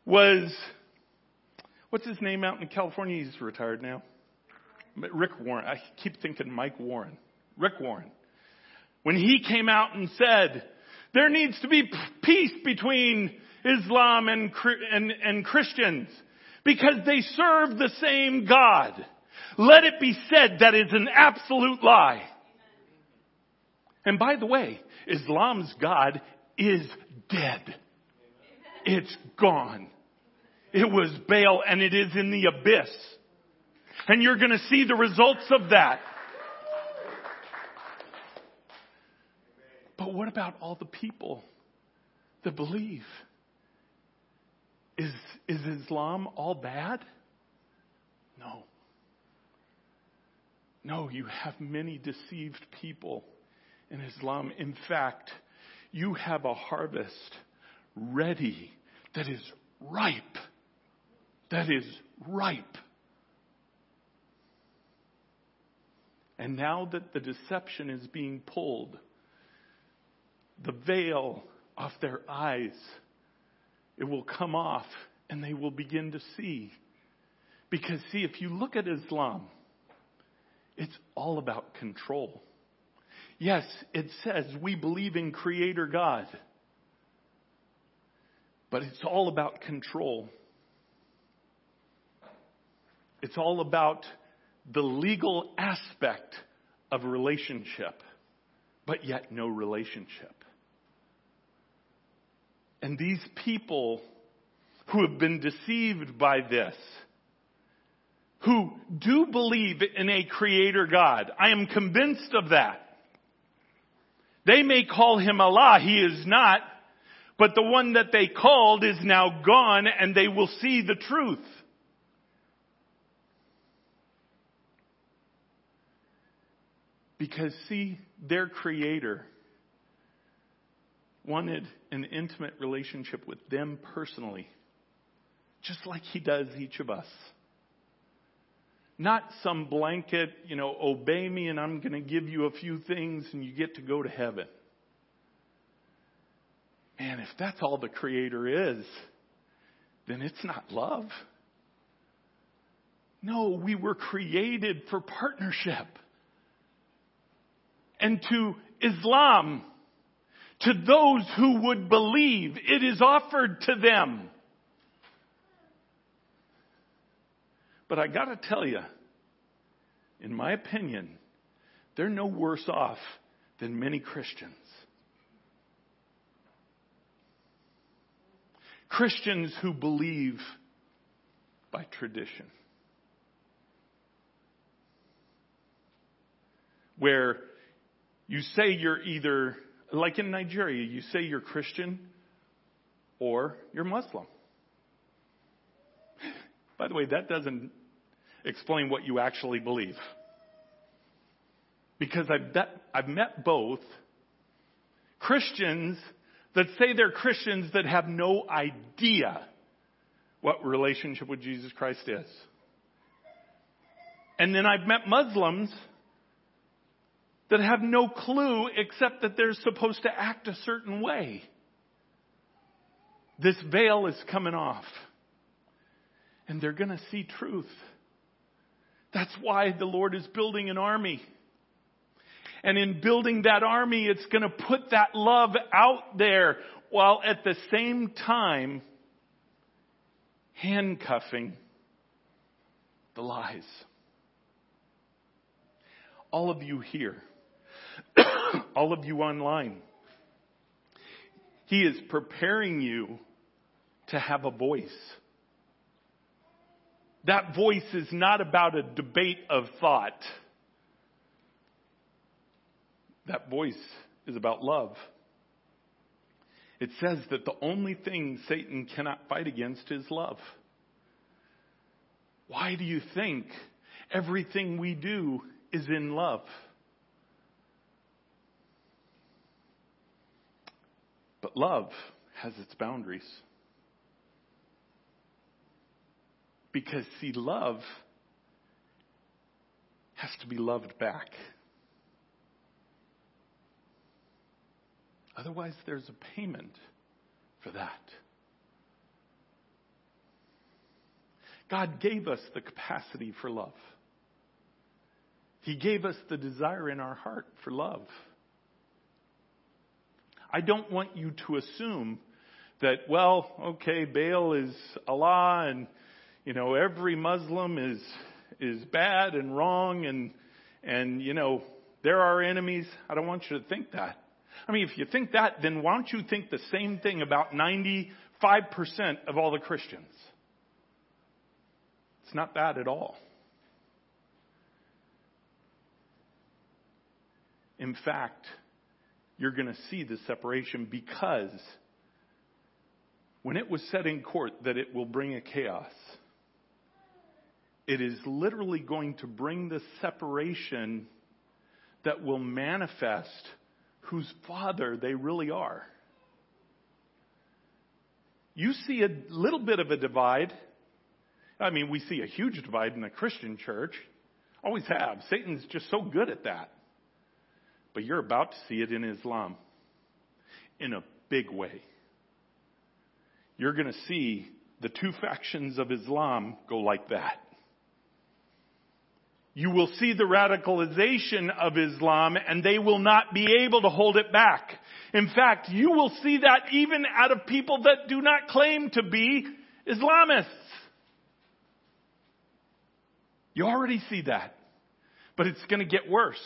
was, what's his name out in California? He's retired now. Rick Warren. I keep thinking Mike Warren. Rick Warren. When he came out and said, there needs to be peace between Islam and, and, and Christians because they serve the same God. Let it be said that is an absolute lie. And by the way, Islam's God is dead. It's gone. It was Baal and it is in the abyss. And you're gonna see the results of that. But what about all the people that believe? Is, is Islam all bad? No. No, you have many deceived people in Islam. In fact, you have a harvest ready that is ripe. That is ripe. And now that the deception is being pulled, the veil off their eyes, it will come off and they will begin to see. Because, see, if you look at Islam, it's all about control. Yes, it says we believe in Creator God, but it's all about control. It's all about the legal aspect of relationship, but yet no relationship. And these people who have been deceived by this, who do believe in a creator God, I am convinced of that. They may call him Allah, he is not, but the one that they called is now gone and they will see the truth. Because see, their creator wanted an intimate relationship with them personally, just like he does each of us. Not some blanket, you know, obey me and I'm going to give you a few things and you get to go to heaven. Man, if that's all the Creator is, then it's not love. No, we were created for partnership. And to Islam, to those who would believe, it is offered to them. But I gotta tell you, in my opinion, they're no worse off than many Christians. Christians who believe by tradition. Where you say you're either, like in Nigeria, you say you're Christian or you're Muslim. By the way, that doesn't explain what you actually believe. Because I've, I've met both Christians that say they're Christians that have no idea what relationship with Jesus Christ is. And then I've met Muslims that have no clue except that they're supposed to act a certain way. This veil is coming off. And they're going to see truth. That's why the Lord is building an army. And in building that army, it's going to put that love out there while at the same time handcuffing the lies. All of you here, all of you online, He is preparing you to have a voice. That voice is not about a debate of thought. That voice is about love. It says that the only thing Satan cannot fight against is love. Why do you think everything we do is in love? But love has its boundaries. Because, see, love has to be loved back. Otherwise, there's a payment for that. God gave us the capacity for love. He gave us the desire in our heart for love. I don't want you to assume that, well, okay, Baal is Allah and, you know, every Muslim is, is bad and wrong and, and, you know, they're our enemies. I don't want you to think that. I mean, if you think that, then why don't you think the same thing about 95% of all the Christians? It's not bad at all. In fact, you're going to see the separation because when it was said in court that it will bring a chaos, it is literally going to bring the separation that will manifest whose father they really are. You see a little bit of a divide. I mean, we see a huge divide in the Christian church. Always have. Satan's just so good at that. But you're about to see it in Islam in a big way. You're going to see the two factions of Islam go like that you will see the radicalization of Islam and they will not be able to hold it back. In fact, you will see that even out of people that do not claim to be Islamists. You already see that. But it's going to get worse.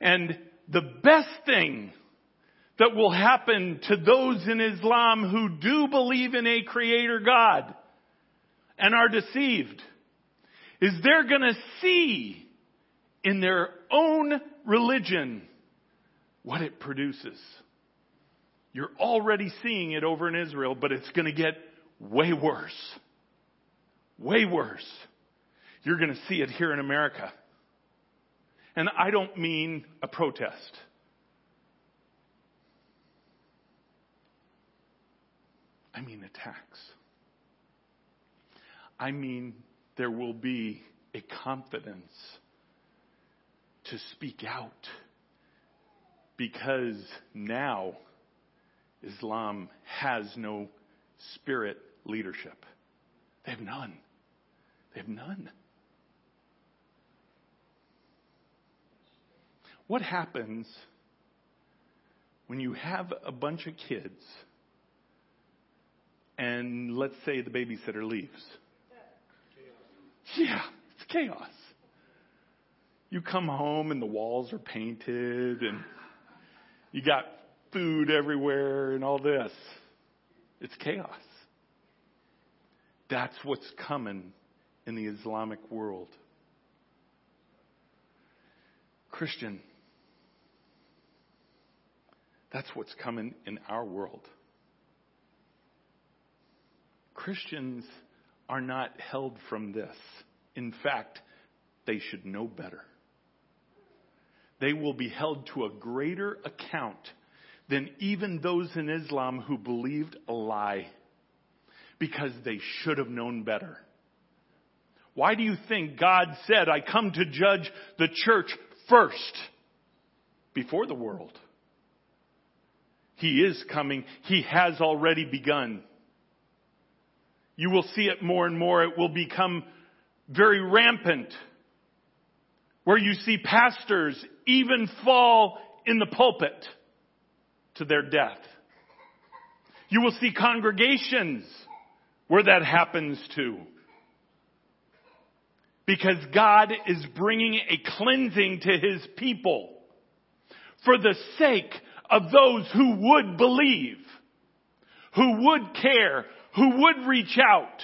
And the best thing that will happen to those in Islam who do believe in a creator God and are deceived is they're going to see in their own religion what it produces. You're already seeing it over in Israel, but it's going to get way worse. Way worse. You're going to see it here in America. And I don't mean a protest. I mean attacks. I mean, there will be a confidence to speak out because now Islam has no spirit leadership. They have none. They have none. What happens when you have a bunch of kids and let's say the babysitter leaves? Yeah, it's chaos. You come home and the walls are painted and you got food everywhere and all this. It's chaos. That's what's coming in the Islamic world. Christian, that's what's coming in our world. Christians are not held from this. In fact, they should know better. They will be held to a greater account than even those in Islam who believed a lie because they should have known better. Why do you think God said, I come to judge the church first before the world? He is coming. He has already begun. You will see it more and more. It will become very rampant where you see pastors even fall in the pulpit to their death. You will see congregations where that happens too. Because God is bringing a cleansing to His people for the sake of those who would believe, who would care, who would reach out.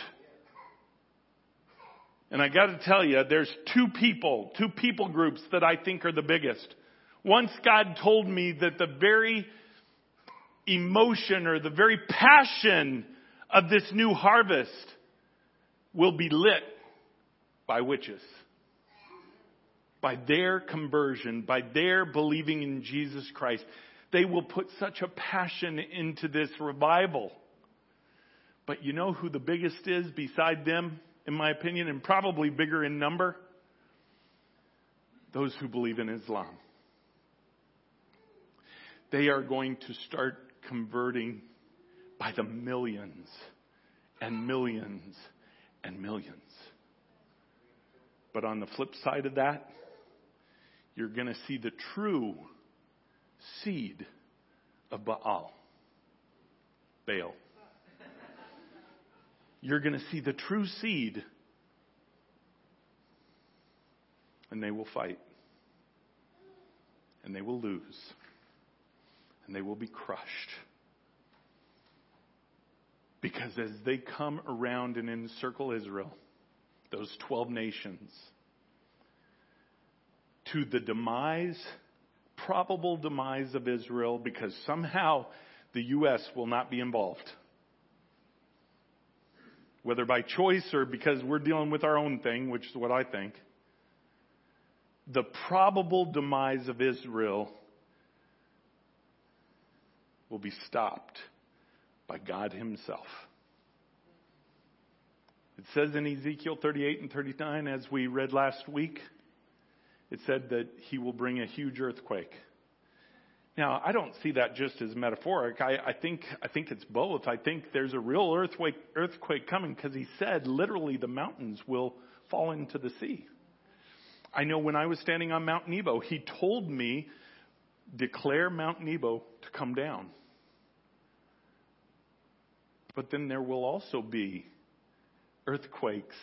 And I gotta tell you, there's two people, two people groups that I think are the biggest. Once God told me that the very emotion or the very passion of this new harvest will be lit by witches. By their conversion, by their believing in Jesus Christ. They will put such a passion into this revival. But you know who the biggest is beside them, in my opinion, and probably bigger in number? Those who believe in Islam. They are going to start converting by the millions and millions and millions. But on the flip side of that, you're going to see the true seed of Baal. Baal. You're going to see the true seed, and they will fight, and they will lose, and they will be crushed. Because as they come around and encircle Israel, those 12 nations, to the demise probable demise of Israel because somehow the U.S. will not be involved. Whether by choice or because we're dealing with our own thing, which is what I think. The probable demise of Israel will be stopped by God Himself. It says in Ezekiel 38 and 39, as we read last week, it said that he will bring a huge earthquake. Now, I don't see that just as metaphoric. I, I think I think it's both. I think there's a real earthquake earthquake coming because he said literally the mountains will fall into the sea. I know when I was standing on Mount Nebo, he told me declare Mount Nebo to come down. But then there will also be earthquakes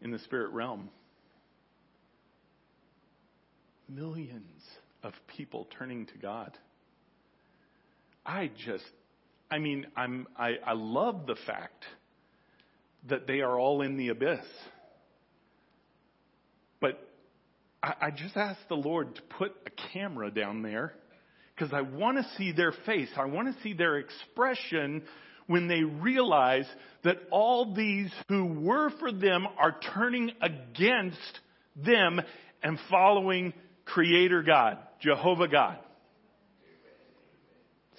in the spirit realm millions of people turning to God. I just, I mean, I'm, I, I love the fact that they are all in the abyss. But I, I just ask the Lord to put a camera down there because I want to see their face. I want to see their expression when they realize that all these who were for them are turning against them and following Creator God, Jehovah God.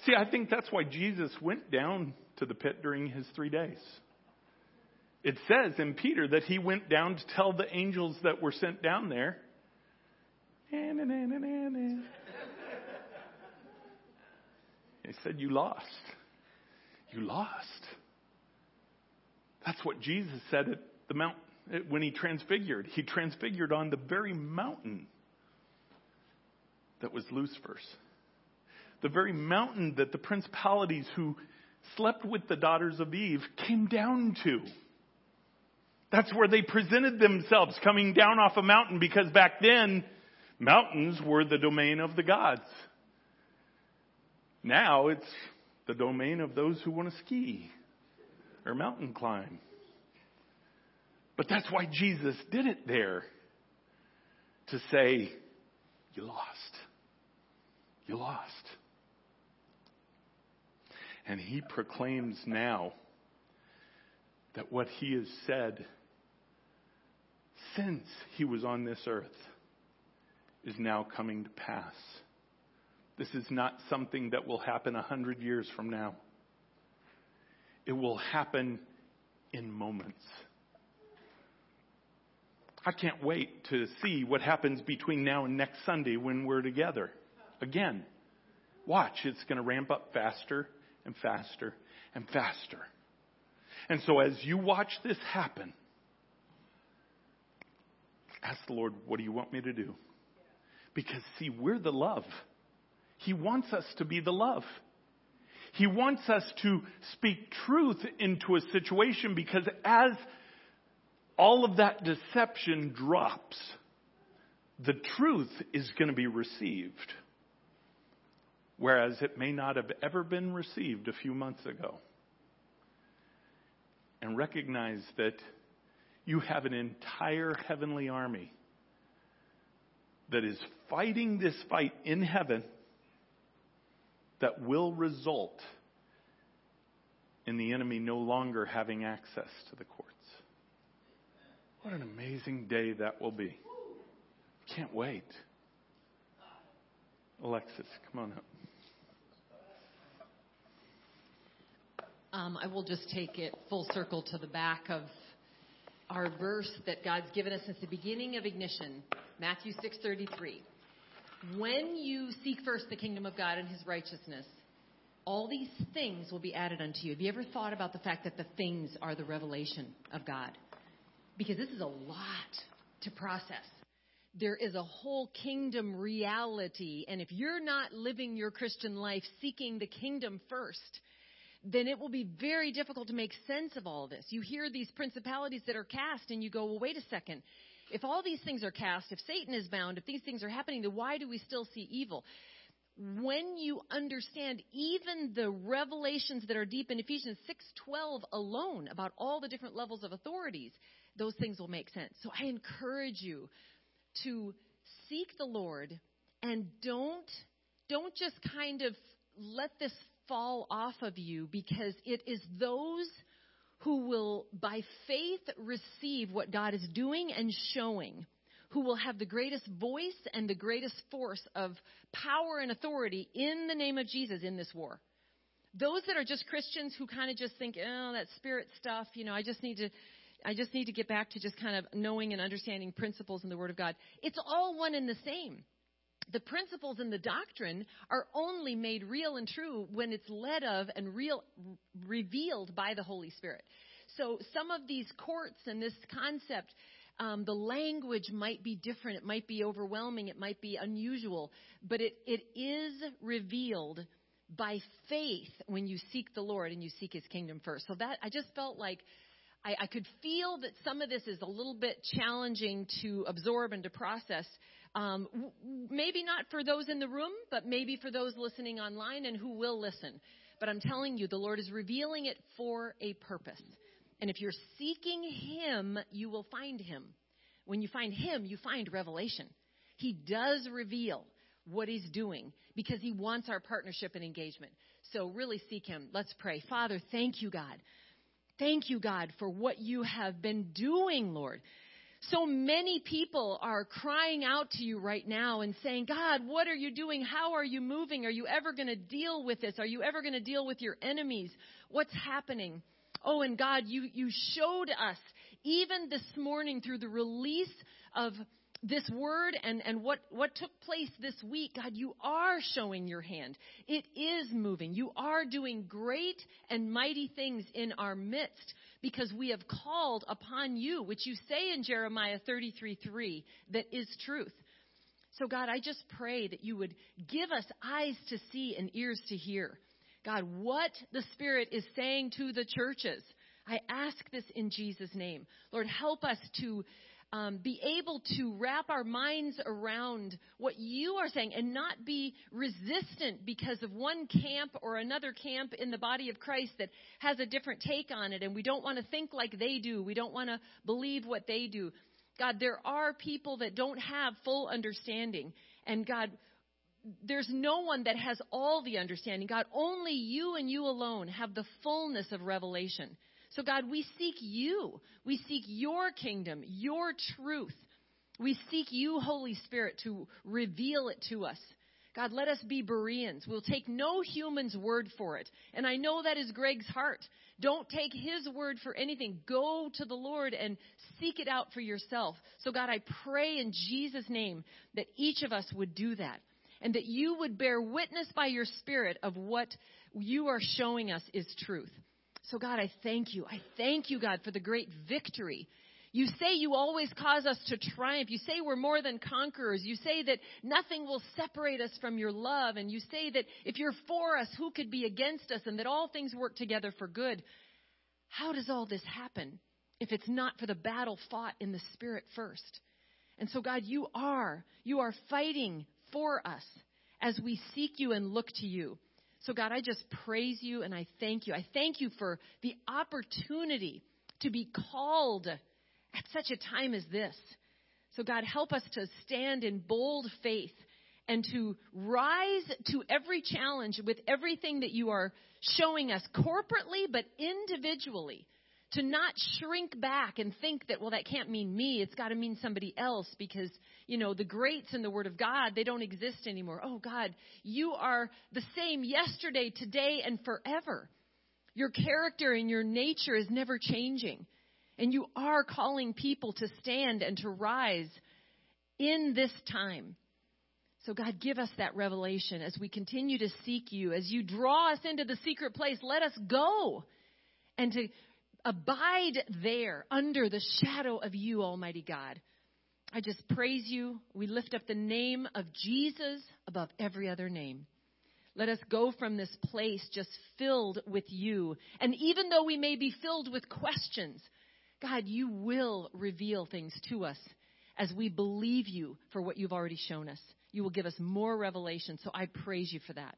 See, I think that's why Jesus went down to the pit during his three days. It says in Peter that he went down to tell the angels that were sent down there. He said, You lost. You lost. That's what Jesus said at the mount when he transfigured. He transfigured on the very mountain that was Lucifer's. The very mountain that the principalities who slept with the daughters of Eve came down to. That's where they presented themselves, coming down off a mountain, because back then, mountains were the domain of the gods. Now it's the domain of those who want to ski or mountain climb. But that's why Jesus did it there to say, You lost. You lost. And he proclaims now that what he has said since he was on this earth is now coming to pass. This is not something that will happen a hundred years from now. It will happen in moments. I can't wait to see what happens between now and next Sunday when we're together. Again, watch, it's going to ramp up faster and faster and faster. And so as you watch this happen, ask the Lord, what do you want me to do? Because see, we're the love. He wants us to be the love. He wants us to speak truth into a situation because as all of that deception drops, the truth is going to be received. Whereas it may not have ever been received a few months ago. And recognize that you have an entire heavenly army that is fighting this fight in heaven that will result in the enemy no longer having access to the courts. What an amazing day that will be. Can't wait. Alexis, come on up. Um, I will just take it full circle to the back of our verse that God's given us since the beginning of ignition, Matthew 6:33. When you seek first the kingdom of God and his righteousness, all these things will be added unto you. Have you ever thought about the fact that the things are the revelation of God? Because this is a lot to process. There is a whole kingdom reality, and if you're not living your Christian life seeking the kingdom first, then it will be very difficult to make sense of all this. You hear these principalities that are cast, and you go, well, wait a second. If all these things are cast, if Satan is bound, if these things are happening, then why do we still see evil? When you understand even the revelations that are deep in Ephesians 6:12 alone about all the different levels of authorities, those things will make sense. So I encourage you to seek the Lord and don't don't just kind of let this fall off of you because it is those who will, by faith, receive what God is doing and showing, who will have the greatest voice and the greatest force of power and authority in the name of Jesus in this war. Those that are just Christians who kind of just think, oh, that spirit stuff, you know, I just need to. I just need to get back to just kind of knowing and understanding principles in the Word of God. It's all one and the same the principles and the doctrine are only made real and true when it's led of and real revealed by the Holy Spirit. So some of these courts and this concept, um, the language might be different. It might be overwhelming. It might be unusual, but it, it is revealed by faith when you seek the Lord and you seek His kingdom first. So that I just felt like I, I could feel that some of this is a little bit challenging to absorb and to process. Um, maybe not for those in the room, but maybe for those listening online and who will listen. But I'm telling you, the Lord is revealing it for a purpose. And if you're seeking Him, you will find Him. When you find Him, you find revelation. He does reveal what He's doing because He wants our partnership and engagement. So really seek Him. Let's pray. Father, thank you, God. Thank you, God, for what you have been doing, Lord. So many people are crying out to you right now and saying, God, what are you doing? How are you moving? Are you ever going to deal with this? Are you ever going to deal with your enemies? What's happening? Oh, and God, you, you showed us even this morning through the release of this word and, and what, what took place this week, God, you are showing your hand. It is moving. You are doing great and mighty things in our midst because we have called upon you, which you say in Jeremiah 33 3, that is truth. So, God, I just pray that you would give us eyes to see and ears to hear. God, what the Spirit is saying to the churches. I ask this in Jesus' name. Lord, help us to um, be able to wrap our minds around what you are saying and not be resistant because of one camp or another camp in the body of Christ that has a different take on it and we don't want to think like they do. We don't want to believe what they do. God, there are people that don't have full understanding. And God, there's no one that has all the understanding. God, only you and you alone have the fullness of revelation. So, God, we seek you. We seek your kingdom, your truth. We seek you, Holy Spirit, to reveal it to us. God, let us be Bereans. We'll take no human's word for it. And I know that is Greg's heart. Don't take his word for anything. Go to the Lord and seek it out for yourself. So, God, I pray in Jesus' name that each of us would do that and that you would bear witness by your Spirit of what you are showing us is truth. So, God, I thank you. I thank you, God, for the great victory. You say you always cause us to triumph. You say we're more than conquerors. You say that nothing will separate us from your love. And you say that if you're for us, who could be against us? And that all things work together for good. How does all this happen if it's not for the battle fought in the Spirit first? And so, God, you are. You are fighting for us as we seek you and look to you. So, God, I just praise you and I thank you. I thank you for the opportunity to be called at such a time as this. So, God, help us to stand in bold faith and to rise to every challenge with everything that you are showing us corporately but individually to not shrink back and think that, well, that can't mean me. It's got to mean somebody else because, you know, the greats in the Word of God, they don't exist anymore. Oh, God, you are the same yesterday, today, and forever. Your character and your nature is never changing. And you are calling people to stand and to rise in this time. So, God, give us that revelation as we continue to seek you. As you draw us into the secret place, let us go and to abide there under the shadow of you, Almighty God. I just praise you. We lift up the name of Jesus above every other name. Let us go from this place just filled with you. And even though we may be filled with questions, God, you will reveal things to us as we believe you for what you've already shown us. You will give us more revelation. So I praise you for that.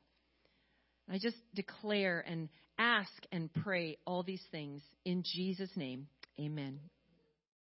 I just declare and ask and pray all these things in Jesus' name. Amen.